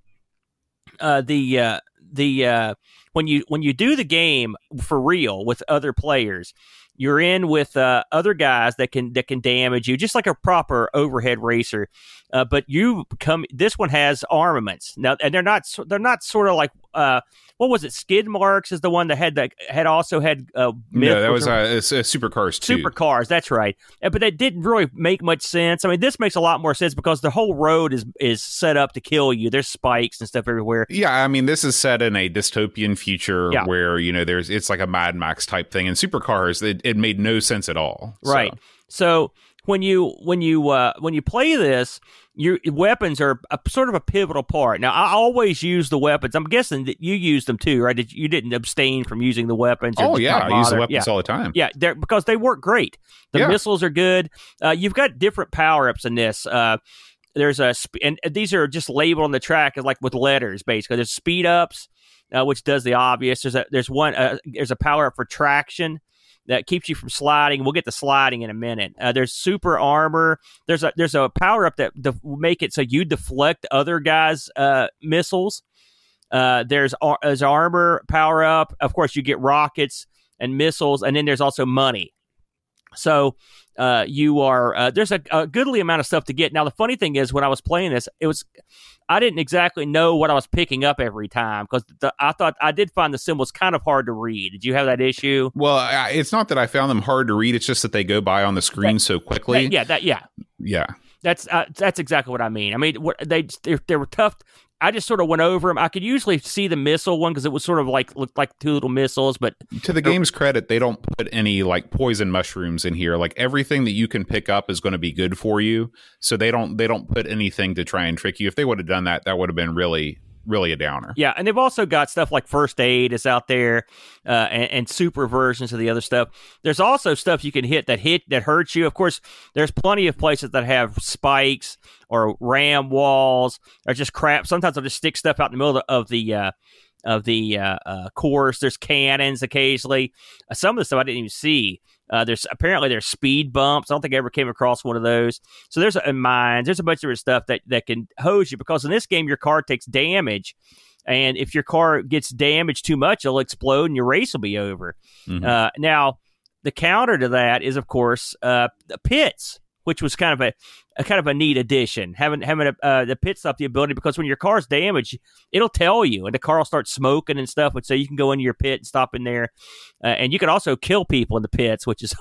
uh, the uh, the uh, when you when you do the game for real with other players, you're in with uh, other guys that can that can damage you, just like a proper overhead racer. Uh, but you come. This one has armaments now, and they're not. They're not sort of like uh, what was it? Skid Marks is the one that had that had also had uh, no, that was uh, Supercars II. Supercars, that's right. But that didn't really make much sense. I mean, this makes a lot more sense because the whole road is is set up to kill you. There's spikes and stuff everywhere. Yeah, I mean, this is set in a dystopian future Yeah. where you know there's it's like a Mad Max type thing, and supercars it, it made no sense at all. Right. So- So when you when you uh, when you play this, your weapons are a, sort of a pivotal part. Now, I always use the weapons. I'm guessing that you use them too, right? Did you didn't abstain from using the weapons? Oh yeah, I use the weapons Yeah. all the time. Yeah, they're, because they work great. The Yeah. missiles are good. Uh, you've got different power ups in this. Uh, there's a sp- and these are just labeled on the track as like with letters basically. There's speed ups, uh, which does the obvious. There's a there's one uh, there's a power up for traction that keeps you from sliding. We'll get to sliding in a minute. Uh, there's super armor. There's a there's a power up that def- make it so you deflect other guys' uh, missiles. Uh, there's ar- there's armor power up. Of course, you get rockets and missiles, and then there's also money. So uh, you are uh, there's a, a goodly amount of stuff to get. Now the funny thing is, when I was playing this, it was I didn't exactly know what I was picking up every time because I thought I did find the symbols kind of hard to read. Did you have that issue? Well, I, it's not that I found them hard to read; it's just that they go by on the screen so quickly. That- yeah, that yeah, yeah. that's uh, that's exactly what I mean. I mean, what they, they were tough. I just sort of went over them. I could usually see the missile one because it was sort of like looked like two little missiles, but To the game's credit, they don't put any like poison mushrooms in here. Like everything that you can pick up is going to be good for you. So they don't they don't put anything to try and trick you. If they would have done that, that would have been really really a downer. Yeah, and they've also got stuff like first aid is out there, uh, and, and super versions of the other stuff. There's also stuff you can hit that hit that hurts you. Of course, there's plenty of places that have spikes or ram walls or just crap. Sometimes they'll just stick stuff out in the middle of the uh, of the uh, uh, course. There's cannons occasionally. Some of the stuff I didn't even see. Uh, there's apparently there's speed bumps. I don't think I ever came across one of those. So there's a mines. There's a bunch of stuff that that can hose you because in this game your car takes damage, and if your car gets damaged too much, it'll explode and your race will be over. Mhm. Uh, now the counter to that is of course uh, the pits, which was kind of a, a kind of a neat addition. Having having a, uh, the pit up the ability because when your car's damaged, it'll tell you, and the car will start smoking and stuff. And so you can go into your pit and stop in there, uh, and you can also kill people in the pits, which is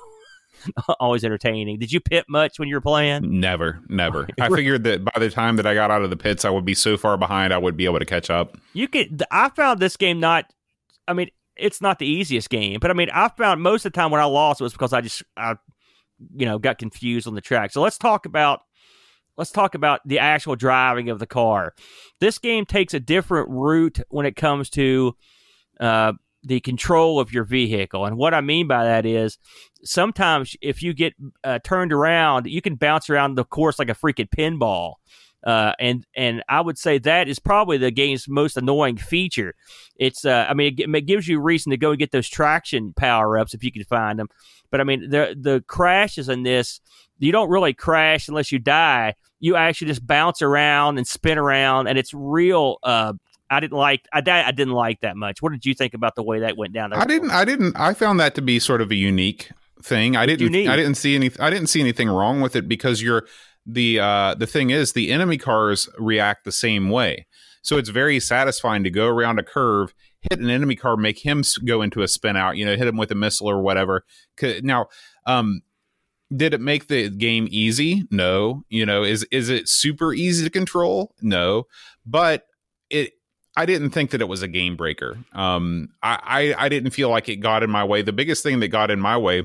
always entertaining. Did you pit much when you were playing? Never, never. I figured that by the time that I got out of the pits, I would be so far behind, I would be able to catch up. You could. I found this game not. I mean, it's not the easiest game, but I mean, I found most of the time when I lost it was because I just, I, you know, got confused on the track. So let's talk about. Let's talk about the actual driving of the car. This game takes a different route when it comes to uh, the control of your vehicle, and what I mean by that is sometimes if you get uh, turned around, you can bounce around the course like a freaking pinball. Uh, and and I would say that is probably the game's most annoying feature. It's uh, I mean it, it gives you reason to go and get those traction power ups if you can find them. But I mean the the crashes in this you don't really crash unless you die. You actually just bounce around and spin around, and it's real. Uh, I didn't like I I didn't like that much. What did you think about the way that went down? there? I didn't. I didn't. I found that to be sort of a unique thing. I didn't. Unique. I didn't see any. I didn't see anything wrong with it because you're the uh, the thing is the enemy cars react the same way. So it's very satisfying to go around a curve, hit an enemy car, make him go into a spin out. You know, hit him with a missile or whatever. Now, um, did it make the game easy? No. You know, is is it super easy to control? No. But it I didn't think that it was a game breaker. Um, I, I I didn't feel like it got in my way. The biggest thing that got in my way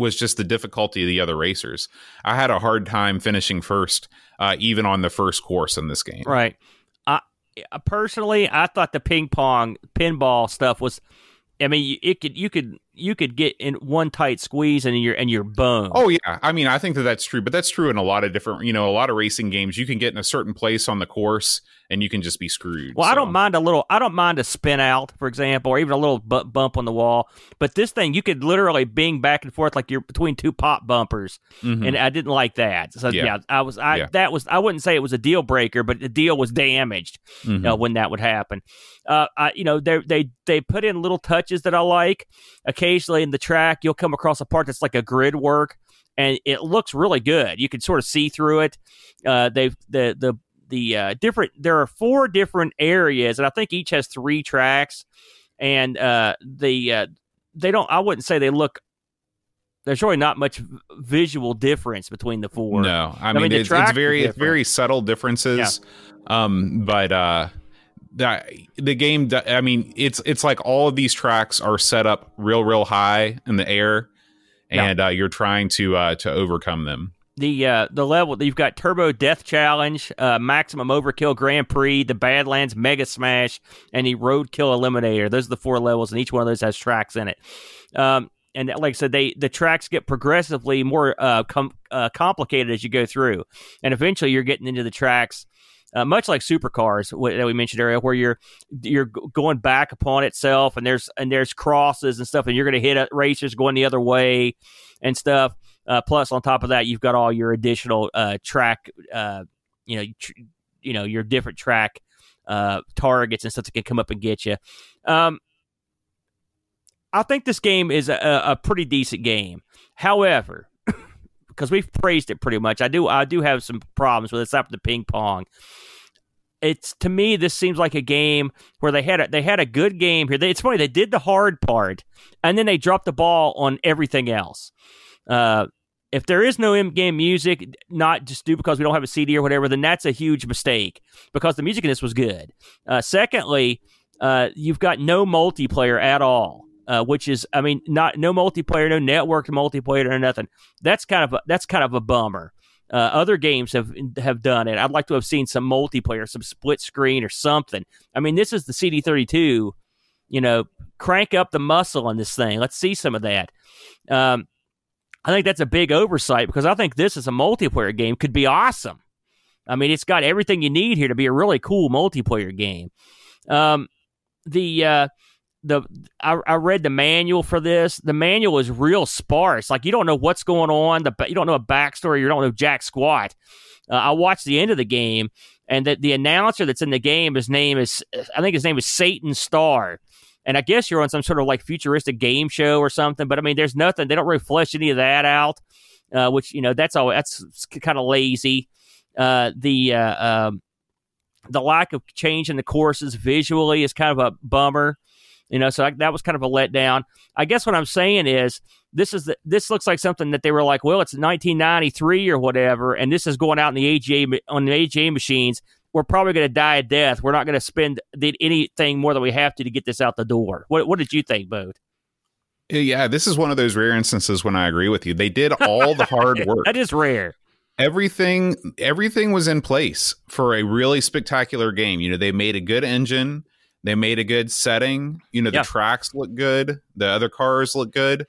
was just the difficulty of the other racers. I had a hard time finishing first, uh, even on the first course in this game. Right. I personally, I thought the ping pong pinball stuff was. I mean, it could you could you could get in one tight squeeze and you're and you're. Oh yeah, I mean I think that that's true, but that's true in a lot of different, you know, a lot of racing games. You can get in a certain place on the course and you can just be screwed. Well, I don't mind a little. I don't mind a spin out, for example, or even a little bu- bump on the wall. But this thing, you could literally bing back and forth like you're between two pop bumpers, Mhm. and I didn't like that. So yeah, Yeah. I was. I Yeah. that was. I wouldn't say it was a deal breaker, but the deal was damaged Mhm. uh, when that would happen. Uh, I, you know, they they they put in little touches that I like. Occasionally in the track, you'll come across a part that's like a grid work, and it looks really good. You can sort of see through it. Uh, they've the the the uh, different. There are four different areas, and I think each has three tracks. And uh, the uh, they don't. I wouldn't say they look. There's really not much visual difference between the four. No, I, I mean, mean, it's, it's very it's very subtle differences. Um, but uh, that the game, I mean, it's it's like all of these tracks are set up real real high in the air, Yeah. and uh, you're trying to uh, to overcome them. the uh, the level you've got Turbo Death Challenge, uh, Maximum Overkill Grand Prix, the Badlands Mega Smash, and the Roadkill Eliminator. Those are the four levels, and each one of those has tracks in it. Um, and like I said, they the tracks get progressively more uh, com- uh, complicated as you go through, and eventually you're getting into the tracks. Uh, much like supercars wh- that we mentioned earlier, where you're you're g- going back upon itself, and there's and there's crosses and stuff, and you're going to hit uh, racers going the other way and stuff. Uh, plus, on top of that, you've got all your additional uh, track, uh, you know, tr- you know, your different track uh, targets and stuff that can come up and get you. Um, I think this game is a, a pretty decent game. However, because we've praised it pretty much, I do I do have some problems with it. Except the ping pong. It's to me, this seems like a game where they had a, they had a good game here. They, it's funny they did the hard part, and then they dropped the ball on everything else. Uh, if there is no in-game music, not just due because we don't have a CD or whatever, then that's a huge mistake because the music in this was good. Uh, secondly, uh, you've got no multiplayer at all, uh, which is, I mean, not no multiplayer, no networked multiplayer, or nothing. That's kind of a, that's kind of a bummer. Uh, other games have have done it. I'd like to have seen some multiplayer, some split screen or something. I mean, this is the CD32. You know, crank up the muscle on this thing. Let's see some of that. Um, I think that's a big oversight because I think this is a multiplayer game could be awesome. I mean, it's got everything you need here to be a really cool multiplayer game. Um, the uh, the I, I read the manual for this. The manual is real sparse. Like you don't know what's going on. The you don't know a backstory. You don't know jack squat. Uh, I watched the end of the game, and that the announcer that's in the game, his name is I think his name is Satan Star. And I guess you're on some sort of like futuristic game show or something. But I mean, there's nothing. They don't really flesh any of that out, uh, which you know that's all. That's kind of lazy. Uh, the uh, um, the lack of change in the courses visually is kind of a bummer. You know, so I, that was kind of a letdown. I guess what I'm saying is this is the, this looks like something that they were like, well, it's 1993 or whatever, and this is going out in the AGA on the AGA machines. We're probably going to die a death. We're not going to spend the, anything more than we have to to get this out the door. What What did you think, Boat? Yeah, this is one of those rare instances when I agree with you. They did all the hard work. That is rare. everything everything was in place for a really spectacular game. You know, they made a good engine, they made a good setting, you know, the Yeah. tracks look good, the other cars look good,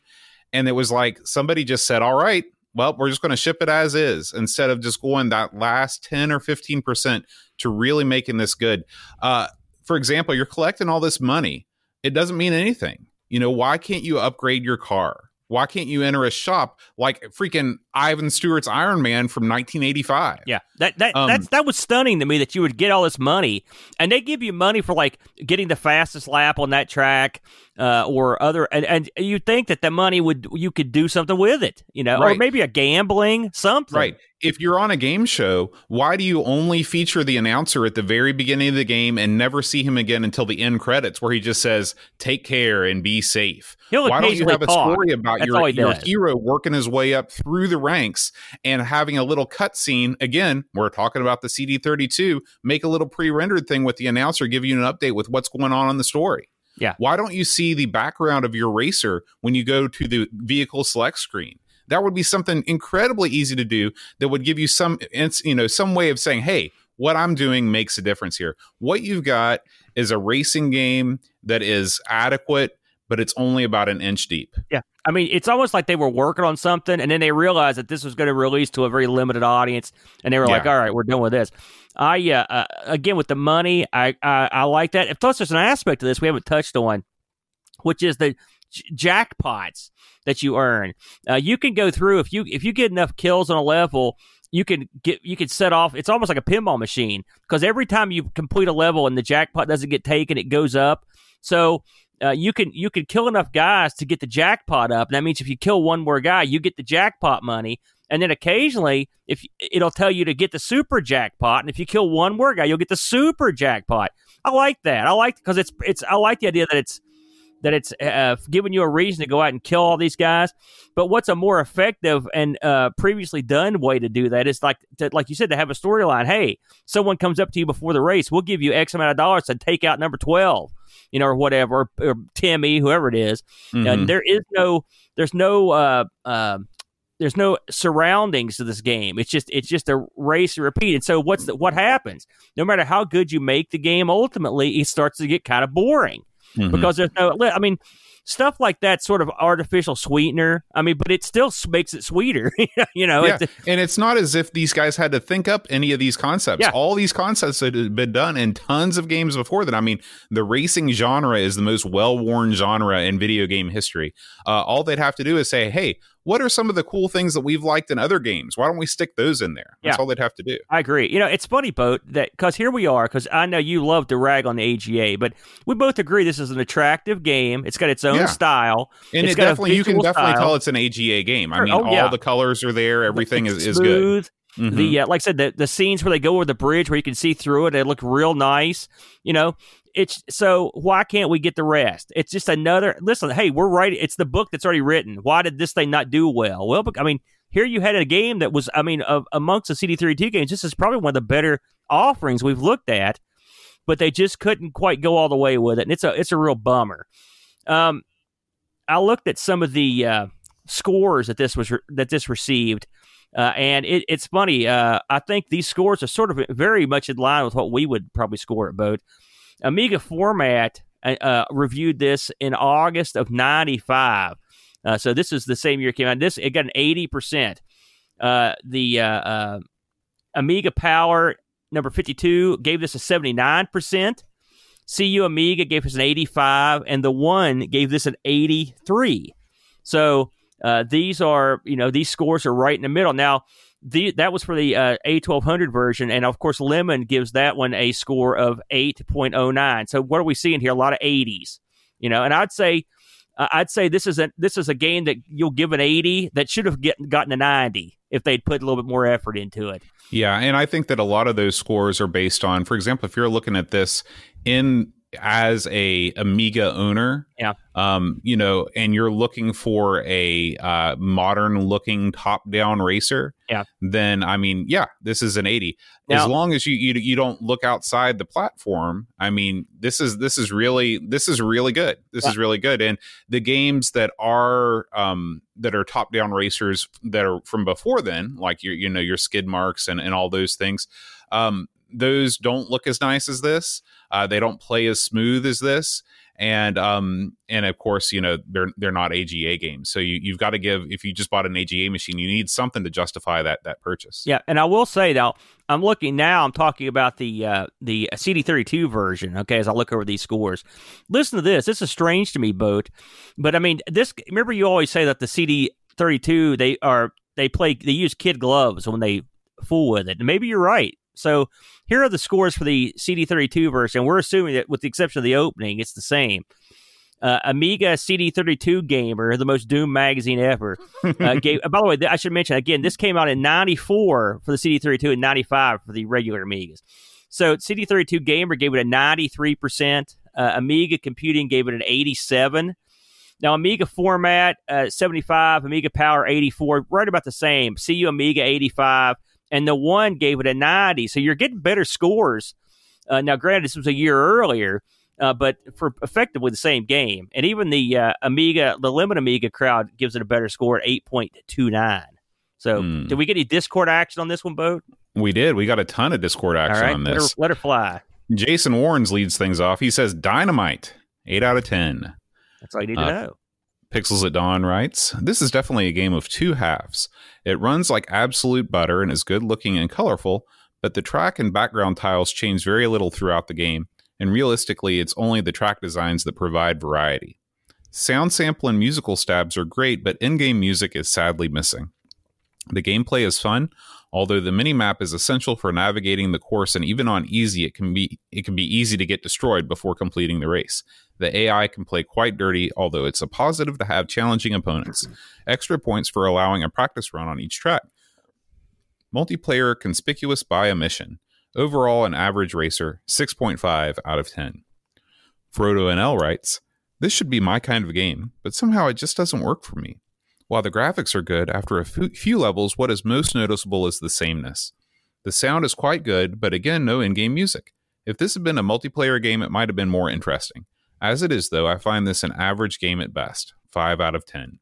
and it was like somebody just said, "All right, well, we're just going to ship it as is instead of just going that last 10 or 15% to really making this good." Uh for example, you're collecting all this money. It doesn't mean anything. You know, why can't you upgrade your car? Why can't you enter a shop like freaking Ivan Stewart's Iron Man from 1985? Yeah, that that Um, that's that was stunning to me that you would get all this money, and they give you money for like getting the fastest lap on that track, uh, or other, and, and you think that the money would you could do something with it, you know, or maybe a gambling something, Right. If you're on a game show, why do you only feature the announcer at the very beginning of the game and never see him again until the end credits where he just says, take care and be safe? He'll Why don't you have a talk. story about That's your, your hero working his way up through the ranks and having a little cutscene? Again, we're talking about the CD32. Make a little pre rendered thing with the announcer, give you an update with what's going on in the story. Yeah. Why don't you see the background of your racer when you go to the vehicle select screen? That would be something incredibly easy to do that would give you some you know some way of saying, "Hey, what I'm doing makes a difference here." What you've got is a racing game that is adequate, but it's only about an inch deep. Yeah i mean, it's almost like they were working on something, and then they realized that this was going to release to a very limited audience, and they were like, "All right, we're done with this." I uh, uh, again with the money, I, I I like that. Plus, there's an aspect of this we haven't touched on, which is the jackpots that you earn. Uh, you can go through if you if you get enough kills on a level. You can get you can set off. It's almost like a pinball machine because every time you complete a level and the jackpot doesn't get taken, it goes up. So uh, you can you can kill enough guys to get the jackpot up. And that means if you kill one more guy, you get the jackpot money. And then occasionally, if it'll tell you to get the super jackpot, and if you kill one more guy, you'll get the super jackpot. I like that. I like because it's it's. I like the idea that it's that it's uh, giving you a reason to go out and kill all these guys. But what's a more effective and uh, previously done way to do that is like, to, like you said, to have a storyline. Hey, someone comes up to you before the race, we'll give you X amount of dollars to take out number twelve, you know, or whatever, or, or Timmy, whoever it is. Mhm. And there is no, there's no. Uh, uh, there's no surroundings to this game. It's just it's just a race and repeat. And so what's the, what happens? No matter how good you make the game, ultimately it starts to get kind of boring Mhm. because there's no. I mean, stuff like that sort of artificial sweetener. I mean, but it still makes it sweeter. you know, yeah, it's- and it's not as if these guys had to think up any of these concepts. Yeah. All these concepts had been done in tons of games before that. I mean, the racing genre is the most well-worn genre in video game history. Uh, all they'd have to do is say, "Hey, what are some of the cool things that we've liked in other games? Why don't we stick those in there?" That's Yeah. all they'd have to do. I agree. You know, it's funny, boat that because here we are. Because I know you love to rag on the AGA, but we both agree this is an attractive game. It's got its own Yeah. style. And It's it definitely, you can definitely style. tell it's an AGA game. I mean, Oh, all yeah. the colors are there. Everything is, It's is good. smooth. Mhm. The uh, like I said, the, the scenes where they go over the bridge where you can see through it, they look real nice. You know, it's so why can't we get the rest? It's just another listen. Hey, we're right. It's the book that's already written. Why did this thing not do well? Well, I mean, here you had a game that was, I mean, amongst the CD32 games, this is probably one of the better offerings we've looked at, but they just couldn't quite go all the way with it, and it's a it's a real bummer. Um, I looked at some of the uh, scores that this was re- that this received. Uh, and it, it's funny. Uh, I think these scores are sort of very much in line with what we would probably score at both. Amiga Format uh, uh, reviewed this in August of '95, uh, so this is the same year it came out. This it got an 80 percent. Uh, the uh, uh, Amiga Power number 52 gave this a 79 percent. CU Amiga gave us an 85, and the one gave this an 83. So uh, these are, you know, these scores are right in the middle. Now, the, that was for the uh, A1200 version, and of course, Lemon gives that one a score of 8.09. So what are we seeing here? A lot of 80s, you know, and I'd say. Uh, I'd say this is a this is a game that you'll give an 80 that should have get, gotten a 90 if they'd put a little bit more effort into it. Yeah, and I think that a lot of those scores are based on, for example, if you're looking at this in as a Amiga owner, Yeah. um, you know, and you're looking for a uh, modern looking top down racer, Yeah. then I mean, yeah, this is an 80. Now- as long as you, you you don't look outside the platform, I mean, this is this is really this is really good. This is really good, and the games that are um, that are top down racers that are from before then, like your you know your skid marks and and all those things, um, those don't look as nice as this. Uh, they don't play as smooth as this, and um and of course you know they're they're not AGA games. So you you've got to give if you just bought an AGA machine, you need something to justify that that purchase. Yeah, and I will say now, I'm looking now. I'm talking about the uh, the CD32 version. Okay, as I look over these scores, listen to this. This is strange to me, boat. But I mean, this. Remember, you always say that the CD32 they are they play they use kid gloves when they fool with it, and maybe you're right. So here are the scores for the CD32 version. We're assuming that, with the exception of the opening, it's the same. Uh, Amiga CD32 Gamer, the most doomed magazine ever, uh, gave. by the way, th- I should mention again, this came out in '94 for the CD32 and '95 for the regular Amigas. So CD32 Gamer gave it a 93 percent. Uh, Amiga Computing gave it an 87. Now Amiga Format uh, 75, Amiga Power 84, right about the same. CU Amiga 85, and the one gave it a 90. So you're getting better scores. Uh, now, granted, this was a year earlier, uh, but for effectively the same game. And even the uh, Amiga, the Lemon Amiga crowd gives it a better score at 8.29. So, Hmm. did we get any Discord action on this one, Boat? We did. We got a ton of Discord action right, on let her, this. let her fly. Jason Warrens leads things off. He says Dynamite, 8 out of 10. That's all you need to Uh, know. Pixels at Dawn writes, This is definitely a game of two halves. It runs like absolute butter and is good looking and colorful, but the track and background tiles change very little throughout the game, and realistically, it's only the track designs that provide variety. Sound sample and musical stabs are great, but in game music is sadly missing. The gameplay is fun, although the minimap is essential for navigating the course, and even on easy, it can be it can be easy to get destroyed before completing the race. The AI can play quite dirty, although it's a positive to have challenging opponents. Extra points for allowing a practice run on each track. Multiplayer conspicuous by omission. Overall, an average racer, 6.5 out of 10. Frodo NL writes, This should be my kind of game, but somehow it just doesn't work for me. While the graphics are good, after a few levels, what is most noticeable is the sameness. The sound is quite good, but again, no in game music. If this had been a multiplayer game, it might have been more interesting. As it is, though, I find this an average game at best, 5 out of 10.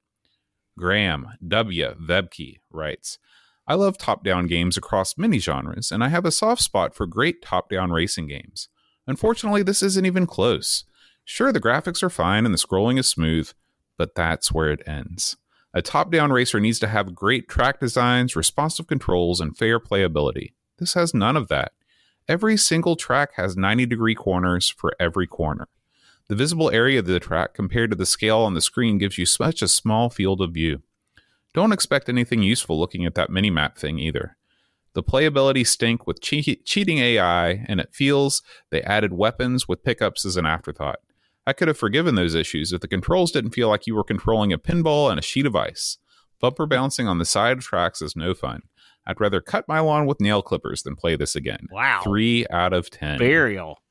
Graham W. Vebke writes, I love top down games across many genres, and I have a soft spot for great top down racing games. Unfortunately, this isn't even close. Sure, the graphics are fine and the scrolling is smooth, but that's where it ends. A top down racer needs to have great track designs, responsive controls, and fair playability. This has none of that. Every single track has 90 degree corners for every corner. The visible area of the track compared to the scale on the screen gives you such a small field of view. Don't expect anything useful looking at that minimap thing either. The playability stink with che- cheating AI, and it feels they added weapons with pickups as an afterthought. I could have forgiven those issues if the controls didn't feel like you were controlling a pinball and a sheet of ice. Bumper bouncing on the side of tracks is no fun. I'd rather cut my lawn with nail clippers than play this again. Wow. Three out of ten. Burial.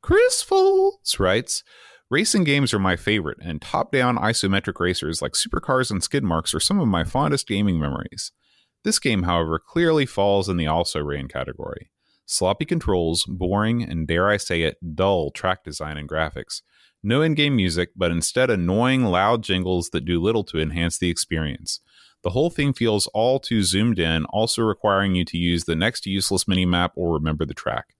Chris Foltz writes Racing games are my favorite, and top down isometric racers like supercars and skid marks are some of my fondest gaming memories. This game, however, clearly falls in the also ran category. Sloppy controls, boring, and dare I say it, dull track design and graphics. No in game music, but instead annoying, loud jingles that do little to enhance the experience. The whole thing feels all too zoomed in, also requiring you to use the next useless minimap or remember the track.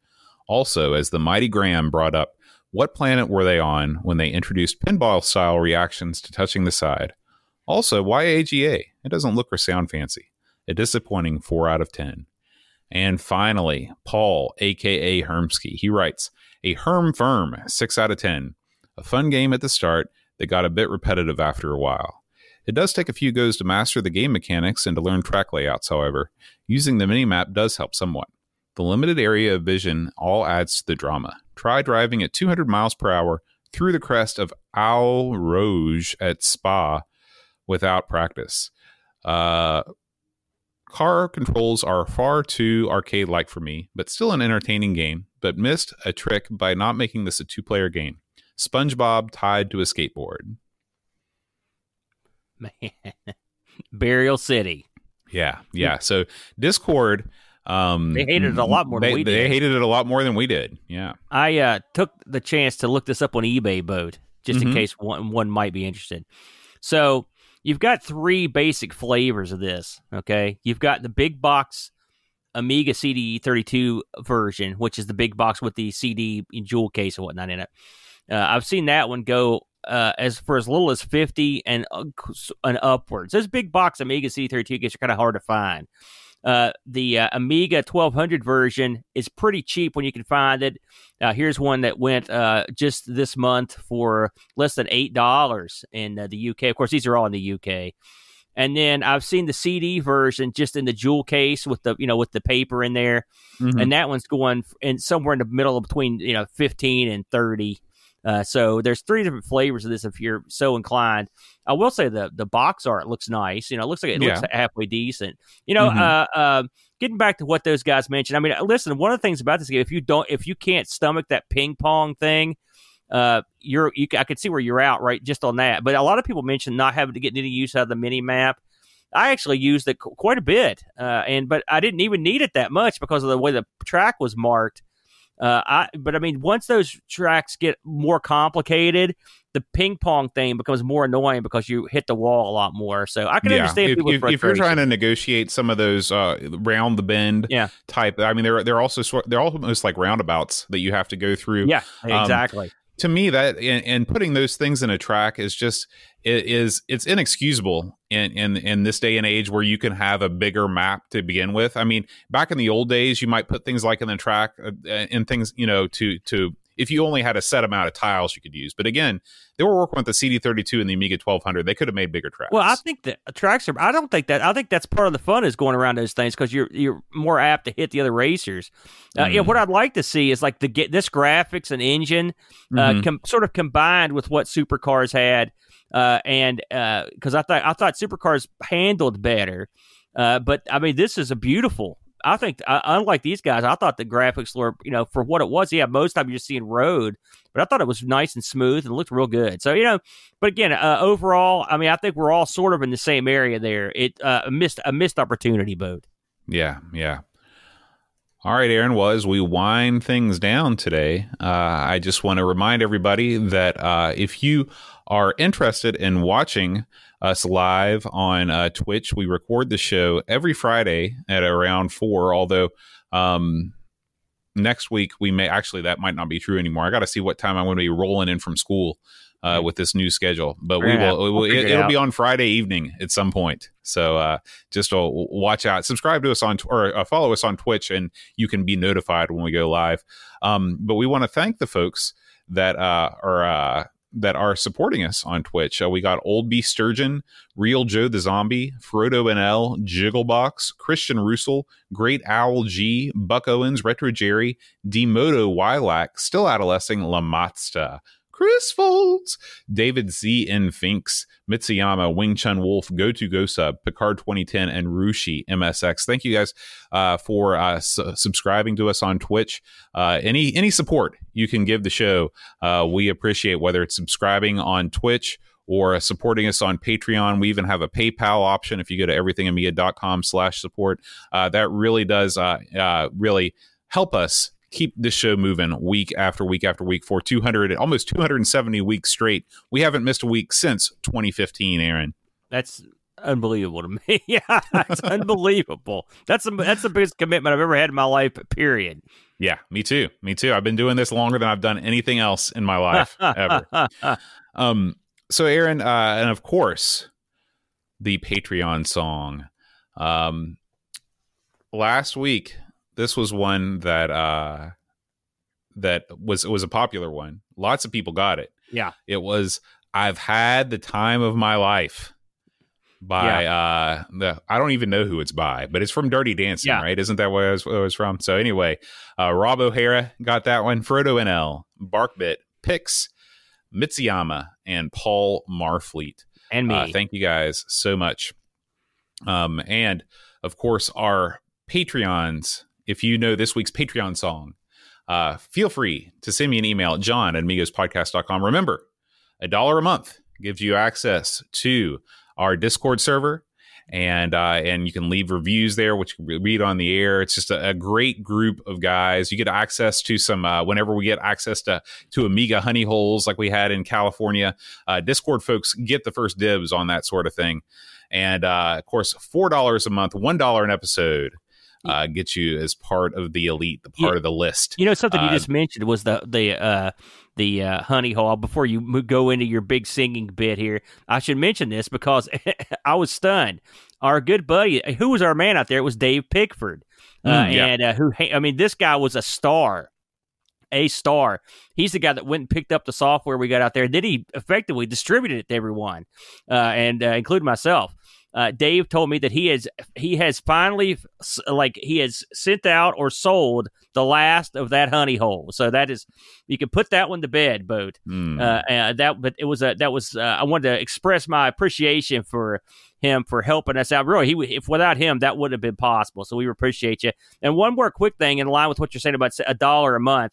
Also, as the mighty Graham brought up, what planet were they on when they introduced pinball style reactions to touching the side? Also, why AGA? It doesn't look or sound fancy. A disappointing 4 out of 10. And finally, Paul, aka Hermsky, he writes, a Herm Firm, 6 out of 10. A fun game at the start that got a bit repetitive after a while. It does take a few goes to master the game mechanics and to learn track layouts, however. Using the minimap does help somewhat. The limited area of vision all adds to the drama. Try driving at 200 miles per hour through the crest of Eau Rouge at Spa without practice. Uh, car controls are far too arcade like for me, but still an entertaining game, but missed a trick by not making this a two player game. SpongeBob tied to a skateboard. Man. Burial City. Yeah, yeah. So Discord, um, They hated it a lot more than they, we They did. hated it a lot more than we did. Yeah. I uh, took the chance to look this up on eBay, boat, just in Mhm. case one one might be interested. So you've got three basic flavors of this. Okay, you've got the big box Amiga CD32 version, which is the big box with the CD jewel case and whatnot in it. Uh, I've seen that one go uh, as for as little as fifty and uh, and upwards. Those big box Amiga CD32 kits are kind of hard to find. Uh, the uh, Amiga 1200 version is pretty cheap when you can find it. Uh, here's one that went uh, just this month for less than eight dollars in uh, the UK. Of course, these are all in the UK. And then I've seen the CD version just in the jewel case with the you know with the paper in there, Mhm. and that one's going in somewhere in the middle of between you know 15 and 30. Uh, so there's three different flavors of this if you're so inclined. I will say the the box art looks nice. You know, it looks like it looks halfway decent. You know, Mhm. uh, uh, getting back to what those guys mentioned. I mean, listen, one of the things about this game, if you don't, if you can't stomach that ping pong thing, uh, you're you. I could see where you're out right just on that. But a lot of people mentioned not having to get any use out of the mini map. I actually used it qu- quite a bit, uh, and but I didn't even need it that much because of the way the track was marked. Uh, I but I mean, once those tracks get more complicated, the ping pong thing becomes more annoying because you hit the wall a lot more. So I can understand if, if, if you're trying to negotiate some of those uh, round the bend Yeah. type, I mean, they're they're also they're almost like roundabouts that you have to go through. yeah, um, exactly. To me, that and, and putting those things in a track is just it is it's inexcusable in, in in this day and age where you can have a bigger map to begin with. I mean, back in the old days, you might put things like in the track uh, and things you know to to if you only had a set amount of tiles you could use. But again, they were working with the CD32 and the Amiga 1200. They could have made bigger tracks. Well, I think that tracks are. I don't think that. I think that's part of the fun is going around those things because you're you're more apt to hit the other racers. Uh, yeah, Mhm. what I'd like to see is like the get this graphics and engine uh, Mhm. com- sort of combined with what supercars had, uh, and because I thought I thought supercars handled better. Uh, but I mean, this is a beautiful. I think, uh, unlike these guys, I thought the graphics were, you know, for what it was. Yeah, most of time you're seeing road, but I thought it was nice and smooth and looked real good. So you know, but again, uh, overall, I mean, I think we're all sort of in the same area there. It uh, missed a missed opportunity, boat. Yeah, yeah. All right, Aaron. Well, as we wind things down today, uh, I just want to remind everybody that uh, if you are interested in watching us live on uh, Twitch, we record the show every Friday at around four. Although um, next week we may actually that might not be true anymore. I got to see what time I'm going to be rolling in from school uh, with this new schedule. But we will. we'll We'll, it, will be on Friday evening at some point. So uh, just uh, watch out. Subscribe to us on or uh, follow us on Twitch, and you can be notified when we go live. Um, but we want to thank the folks that uh, are. That are supporting us on Twitch. Uh, we got Old B Sturgeon, Real Joe the Zombie, Frodo NL, Jigglebox, Christian Russell, Great Owl G, Buck Owens, Retro Jerry, Demoto Wylack, Still Adolescing, Lamatsta, Chris Folds, David Z. N. Finks, Mitsuyama, Wing Chun Wolf, Go To Go Sub, Picard 2010, and Rushi MSX. Thank you guys uh, for uh, subscribing to us on Twitch. Uh, any any support you can give the show, uh, we appreciate whether it's subscribing on Twitch or supporting us on Patreon. We even have a PayPal option if you go to everythingamiga.com slash support. Uh, that really does uh, uh, really help us keep this show moving week after week after week for 200 almost 270 weeks straight we haven't missed a week since 2015 aaron That's unbelievable to me. yeah, it's unbelievable. That's the that's the biggest commitment I've ever had in my life. Period. Yeah me too me too. I've been doing this longer than i've done anything else in my life ever. Um so aaron uh and of course the patreon song. Um last week this was one that uh that was was a popular one. Lots of people got it. Yeah. it was i've had the time of my life by uh the i don't even know who it's by but it's from dirty dancing Yeah. right isn't that where it was, it was from so anyway uh rob o'hara got that one frodo nl barkbit pix mitsuyama and paul marfleet and me. uh, thank you guys so much. Um, and of course, our Patreons. If you know this week's Patreon song, uh, feel free to send me an email at john at amigospodcast.com. Remember, a dollar a month gives you access to our Discord server. And uh, and you can leave reviews there, which you can read on the air. It's just a, a great group of guys. You get access to some uh, whenever we get access to to Amiga honey holes like we had in California uh, Discord folks get the first dibs on that sort of thing. And uh, of course, four dollars a month, one dollar an episode uh, gets you as part of the elite, the part Yeah. of the list. You know something you Uh, just mentioned was the the uh, the uh, honey hole. Before you go into your big singing bit here, I should mention this because I was stunned. Our good buddy, who was our man out there, it was Dave Pickford, uh, Mm, yeah. and uh, who I mean, this guy was a star. A star. He's the guy that went and picked up the software we got out there. Then he effectively distributed it to everyone, uh, and uh, including myself. Uh, Dave told me that he has he has finally like he has sent out or sold the last of that honey hole. So that is you can put that one to bed, boat. Uh, uh, that but it was a that was uh, I wanted to express my appreciation for him for helping us out. Really, he if without him that wouldn't have been possible. So we appreciate you. And one more quick thing in line with what you're saying about a dollar a month.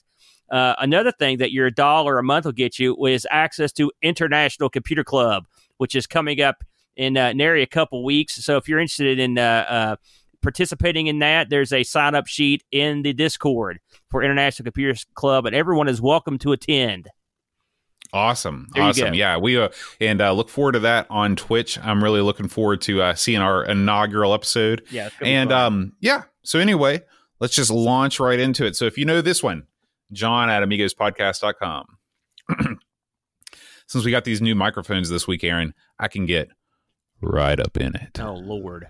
Uh, another thing that your dollar a month will get you is access to International Computer Club, which is coming up in uh, nary a couple weeks. So if you're interested in uh, uh, participating in that, there's a sign up sheet in the Discord for International Computer Club, and everyone is welcome to attend. Awesome, There awesome. Yeah, we uh, and uh, look forward to that on Twitch. I'm really looking forward to uh, seeing our inaugural episode. Yeah, And um, yeah. So anyway, let's just launch right into it. So if you know this one, John at amigospodcast.com. Since we got these new microphones this week, Aaron, I can get right up in it. oh Lord,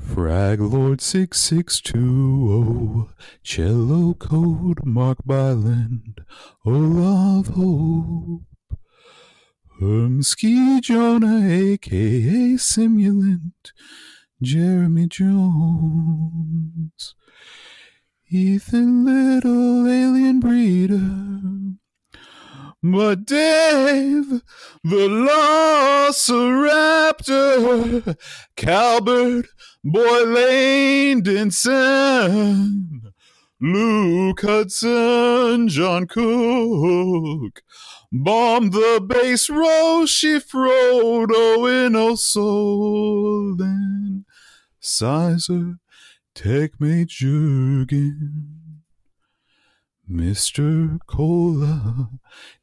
Frag Lord 6620, cello code Mark Byland, Olaf Hope, Hermsky Jonah, aka Simulant, Jeremy Jones, Ethan Little, Alien Breeder, But Dave, the Velociraptor, Calbert, Boy Langdonson, Luke Hudson, John Cook, Bomb the base Roshi Frodo in O'Sullivan, Sizer, Techmate Jurgen. Mr. Cola,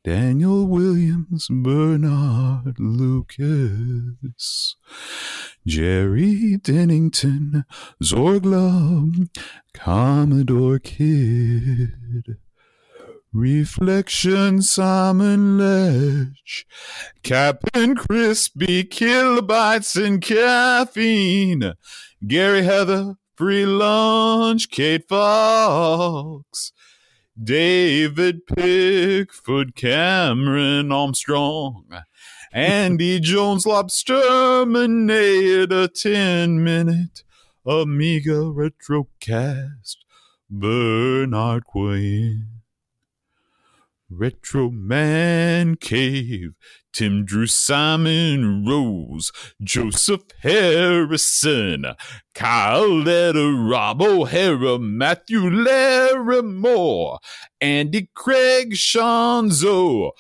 Daniel Williams, Bernard Lucas, Jerry Dennington, Zorglum, Commodore Kid, Reflection Simon Ledge, Captain Crispy, Kilobytes and Caffeine, Gary Heather, Free Lunch, Kate Fox, David Pickford, Cameron Armstrong, Andy Jones, Lobster Minade, a 10 minute Amiga Retrocast, Bernard Quinn, Retro Man Cave, Tim Drew Simon Rose, Joseph Harrison, Kyle Letter, Rob O'Hara, Matthew Larimore, Andy Craig Shanzo,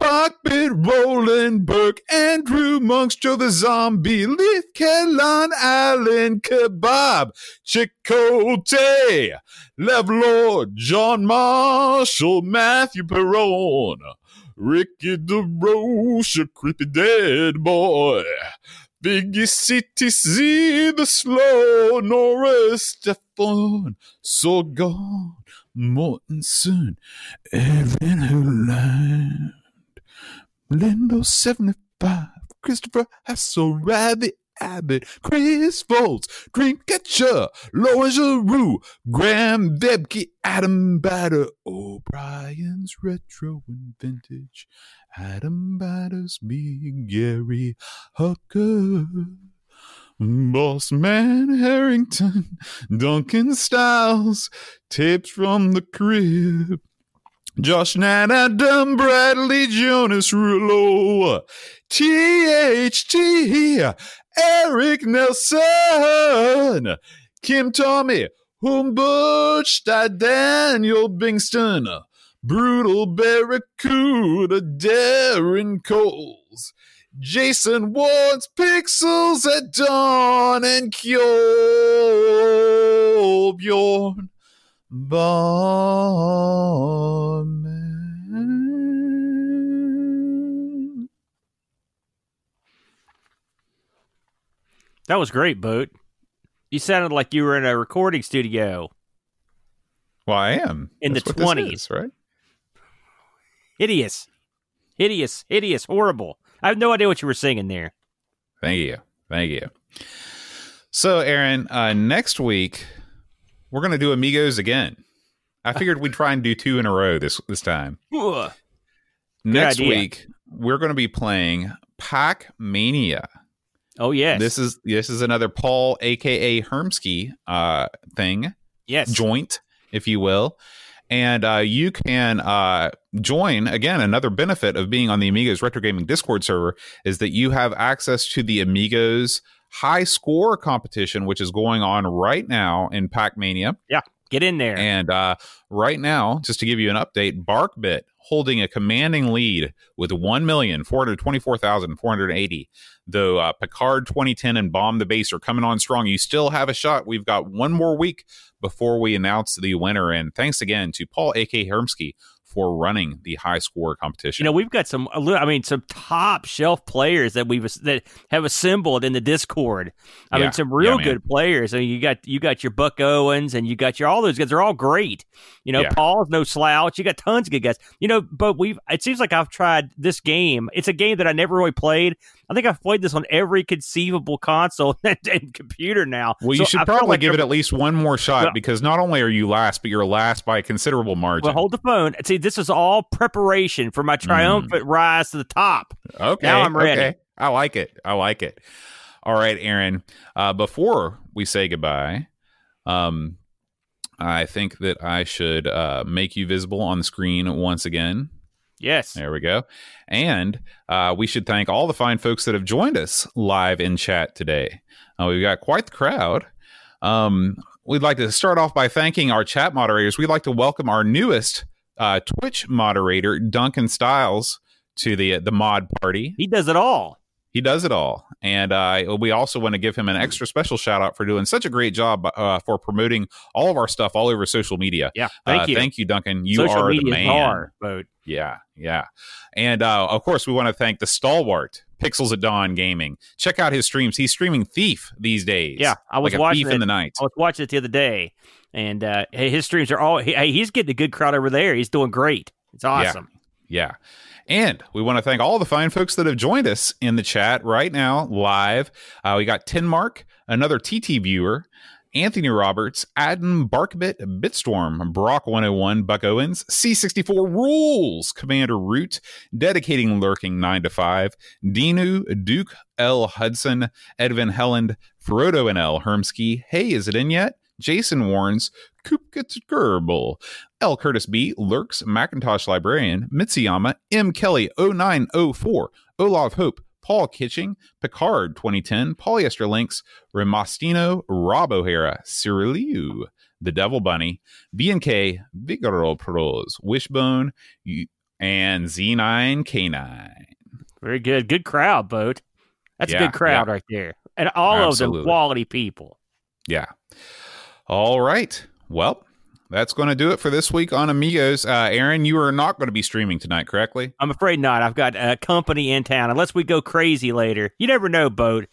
Bachbit, Roland Burke, Andrew Monks, Joe the Zombie, Leith Kellan, Allen Kebab, Chicote, Lev Lord, John Marshall, Matthew Perron, Ricky DeRoche, creepy dead boy. Biggie City Z, the slow Norris Stefan, So Sorgon, Mortensen, Evan Hooland, Lindo 75, Christopher Hassel, Rabbit Abbott, Chris Foltz, Dreamcatcher, Lauren Giroux, Graham Debke, Adam Batter, O'Brien's Retro and Vintage, Adam Batter's me, Gary Hucker. Boss Man Harrington, Duncan Styles, tapes from the crib. Josh Nat, Adam Bradley, Jonas Rulo, THT, Eric Nelson, Kim Tommy, Humbutch, Daniel Bingston, Brutal Barracuda, Darren Coles, Jason Ward's Pixels at Dawn, and Kjol Bjorn Barman. That was great, Boat. You sounded like you were in a recording studio. Well, I am In the That's this 20s. is, right? Hideous. Hideous. Hideous. Horrible. I have no idea what you were singing there. Thank you. Thank you. So, Aaron, uh, next week we're going to do Amigos again. I figured we'd try and do two in a row this this time. Next idea. week we're going to be playing Pac Mania. Oh, yes. This is this is another Paul, aka Hermsky, uh, thing yes. joint, if you will. And uh, you can uh, join again. Another benefit of being on the Amigos Retro Gaming Discord server is that you have access to the Amigos High Score competition, which is going on right now in Pac Mania. Yeah, get in there. And uh, right now, just to give you an update, BarkBit holding a commanding lead with 1,424,480. Though uh, Picard 2010 and Bomb the Base are coming on strong, you still have a shot. We've got one more week before we announce the winner. And thanks again to Paul A.K. Hermsky for running the high score competition. You know, we've got some. I mean, some top shelf players that we've that have assembled in the Discord. I Yeah. mean, some real Yeah, good players. I mean, you got you got your Buck Owens and you got your all those guys. They're all great. You know, Yeah. Paul's no slouch. You got tons of good guys. You know, but we've. It seems like I've tried this game. It's a game that I never really played. I think I've played this on every conceivable console and, computer now. well, you So should I probably like give it at least one more shot Well- because not only are you last, but you're last by a considerable margin. Well, hold the phone. See, this is all preparation for my triumphant rise to the top. Okay. Now I'm ready. okay. I like it. I like it. All right, Aaron. Uh, before we say goodbye, um, I think that I should uh, make you visible on the screen once again. Yes. There we go. And uh, we should thank all the fine folks that have joined us live in chat today. Uh, we've got quite the crowd. Um, we'd like to start off by thanking our chat moderators. We'd like to welcome our newest uh, Twitch moderator, Duncan Styles, to the the mod party. He does it all. He does it all. And uh, we also want to give him an extra special shout out for doing such a great job uh, for promoting all of our stuff all over social media. Yeah. Thank Uh, you. Thank you, Duncan. You Social are the man. are, vote. Yeah, yeah. And uh, of course, we want to thank the stalwart Pixels at Dawn Gaming. Check out his streams. He's streaming Thief these days. Yeah, I was like watching thief it. in the night. I was watching it the other day, and uh, his streams are all. Hey, he's getting a good crowd over there. He's doing great. It's awesome. Yeah. And we want to thank all the fine folks that have joined us in the chat right now, live. Uh, we got Tin Mark, another TT viewer, Anthony Roberts, Adam Barkbit, Bitstorm, Brock 101, Buck Owens, C64 Rules, Commander Root, Dedicating Lurking 9 to 5, Dinu, Duke L. Hudson, Edvin Helland, Frodo NL, Hermsky, Hey, is it in yet? Jason Warrens, Coop gets Gerbil, L. Curtis B, Lurks, Macintosh Librarian, Mitsuyama, M. Kelly 0904, Olaf Hope, Paul Kitching, Picard 2010, Polyester Links, Remastino, Rob O'Hara, Cyriliu, The Devil Bunny, B&K, Vigoro Pros, Wishbone, and Z9K9. Very good. Good crowd, boat. That's Yeah, a good crowd yeah. right there, and all of Absolutely. them quality people. Yeah. All right. Well, that's going to do it for this week on Amigos. Uh, Aaron, you are not going to be streaming tonight, correctly? I'm afraid not. I've got a company in town. Unless we go crazy later, you never know, boat.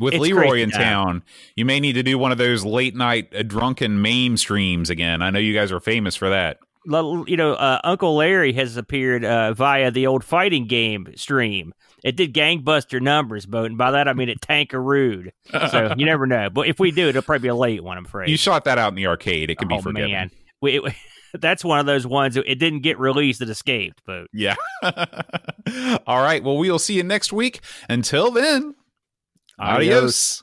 With It's Leroy in town, you may need to do one of those late night uh, drunken meme streams again. I know you guys are famous for that. You know, uh, Uncle Larry has appeared uh, via the old fighting game stream. It did gangbuster numbers, but and by that I mean it tankarooed. So you never know. But if we do, it'll probably be a late one. I'm afraid. You shot that out in the arcade. It can be oh forgiven. man, we, it, that's one of those ones. It didn't get released. It escaped, but Yeah. All right. Well, we'll see you next week. Until then, adios. Adios.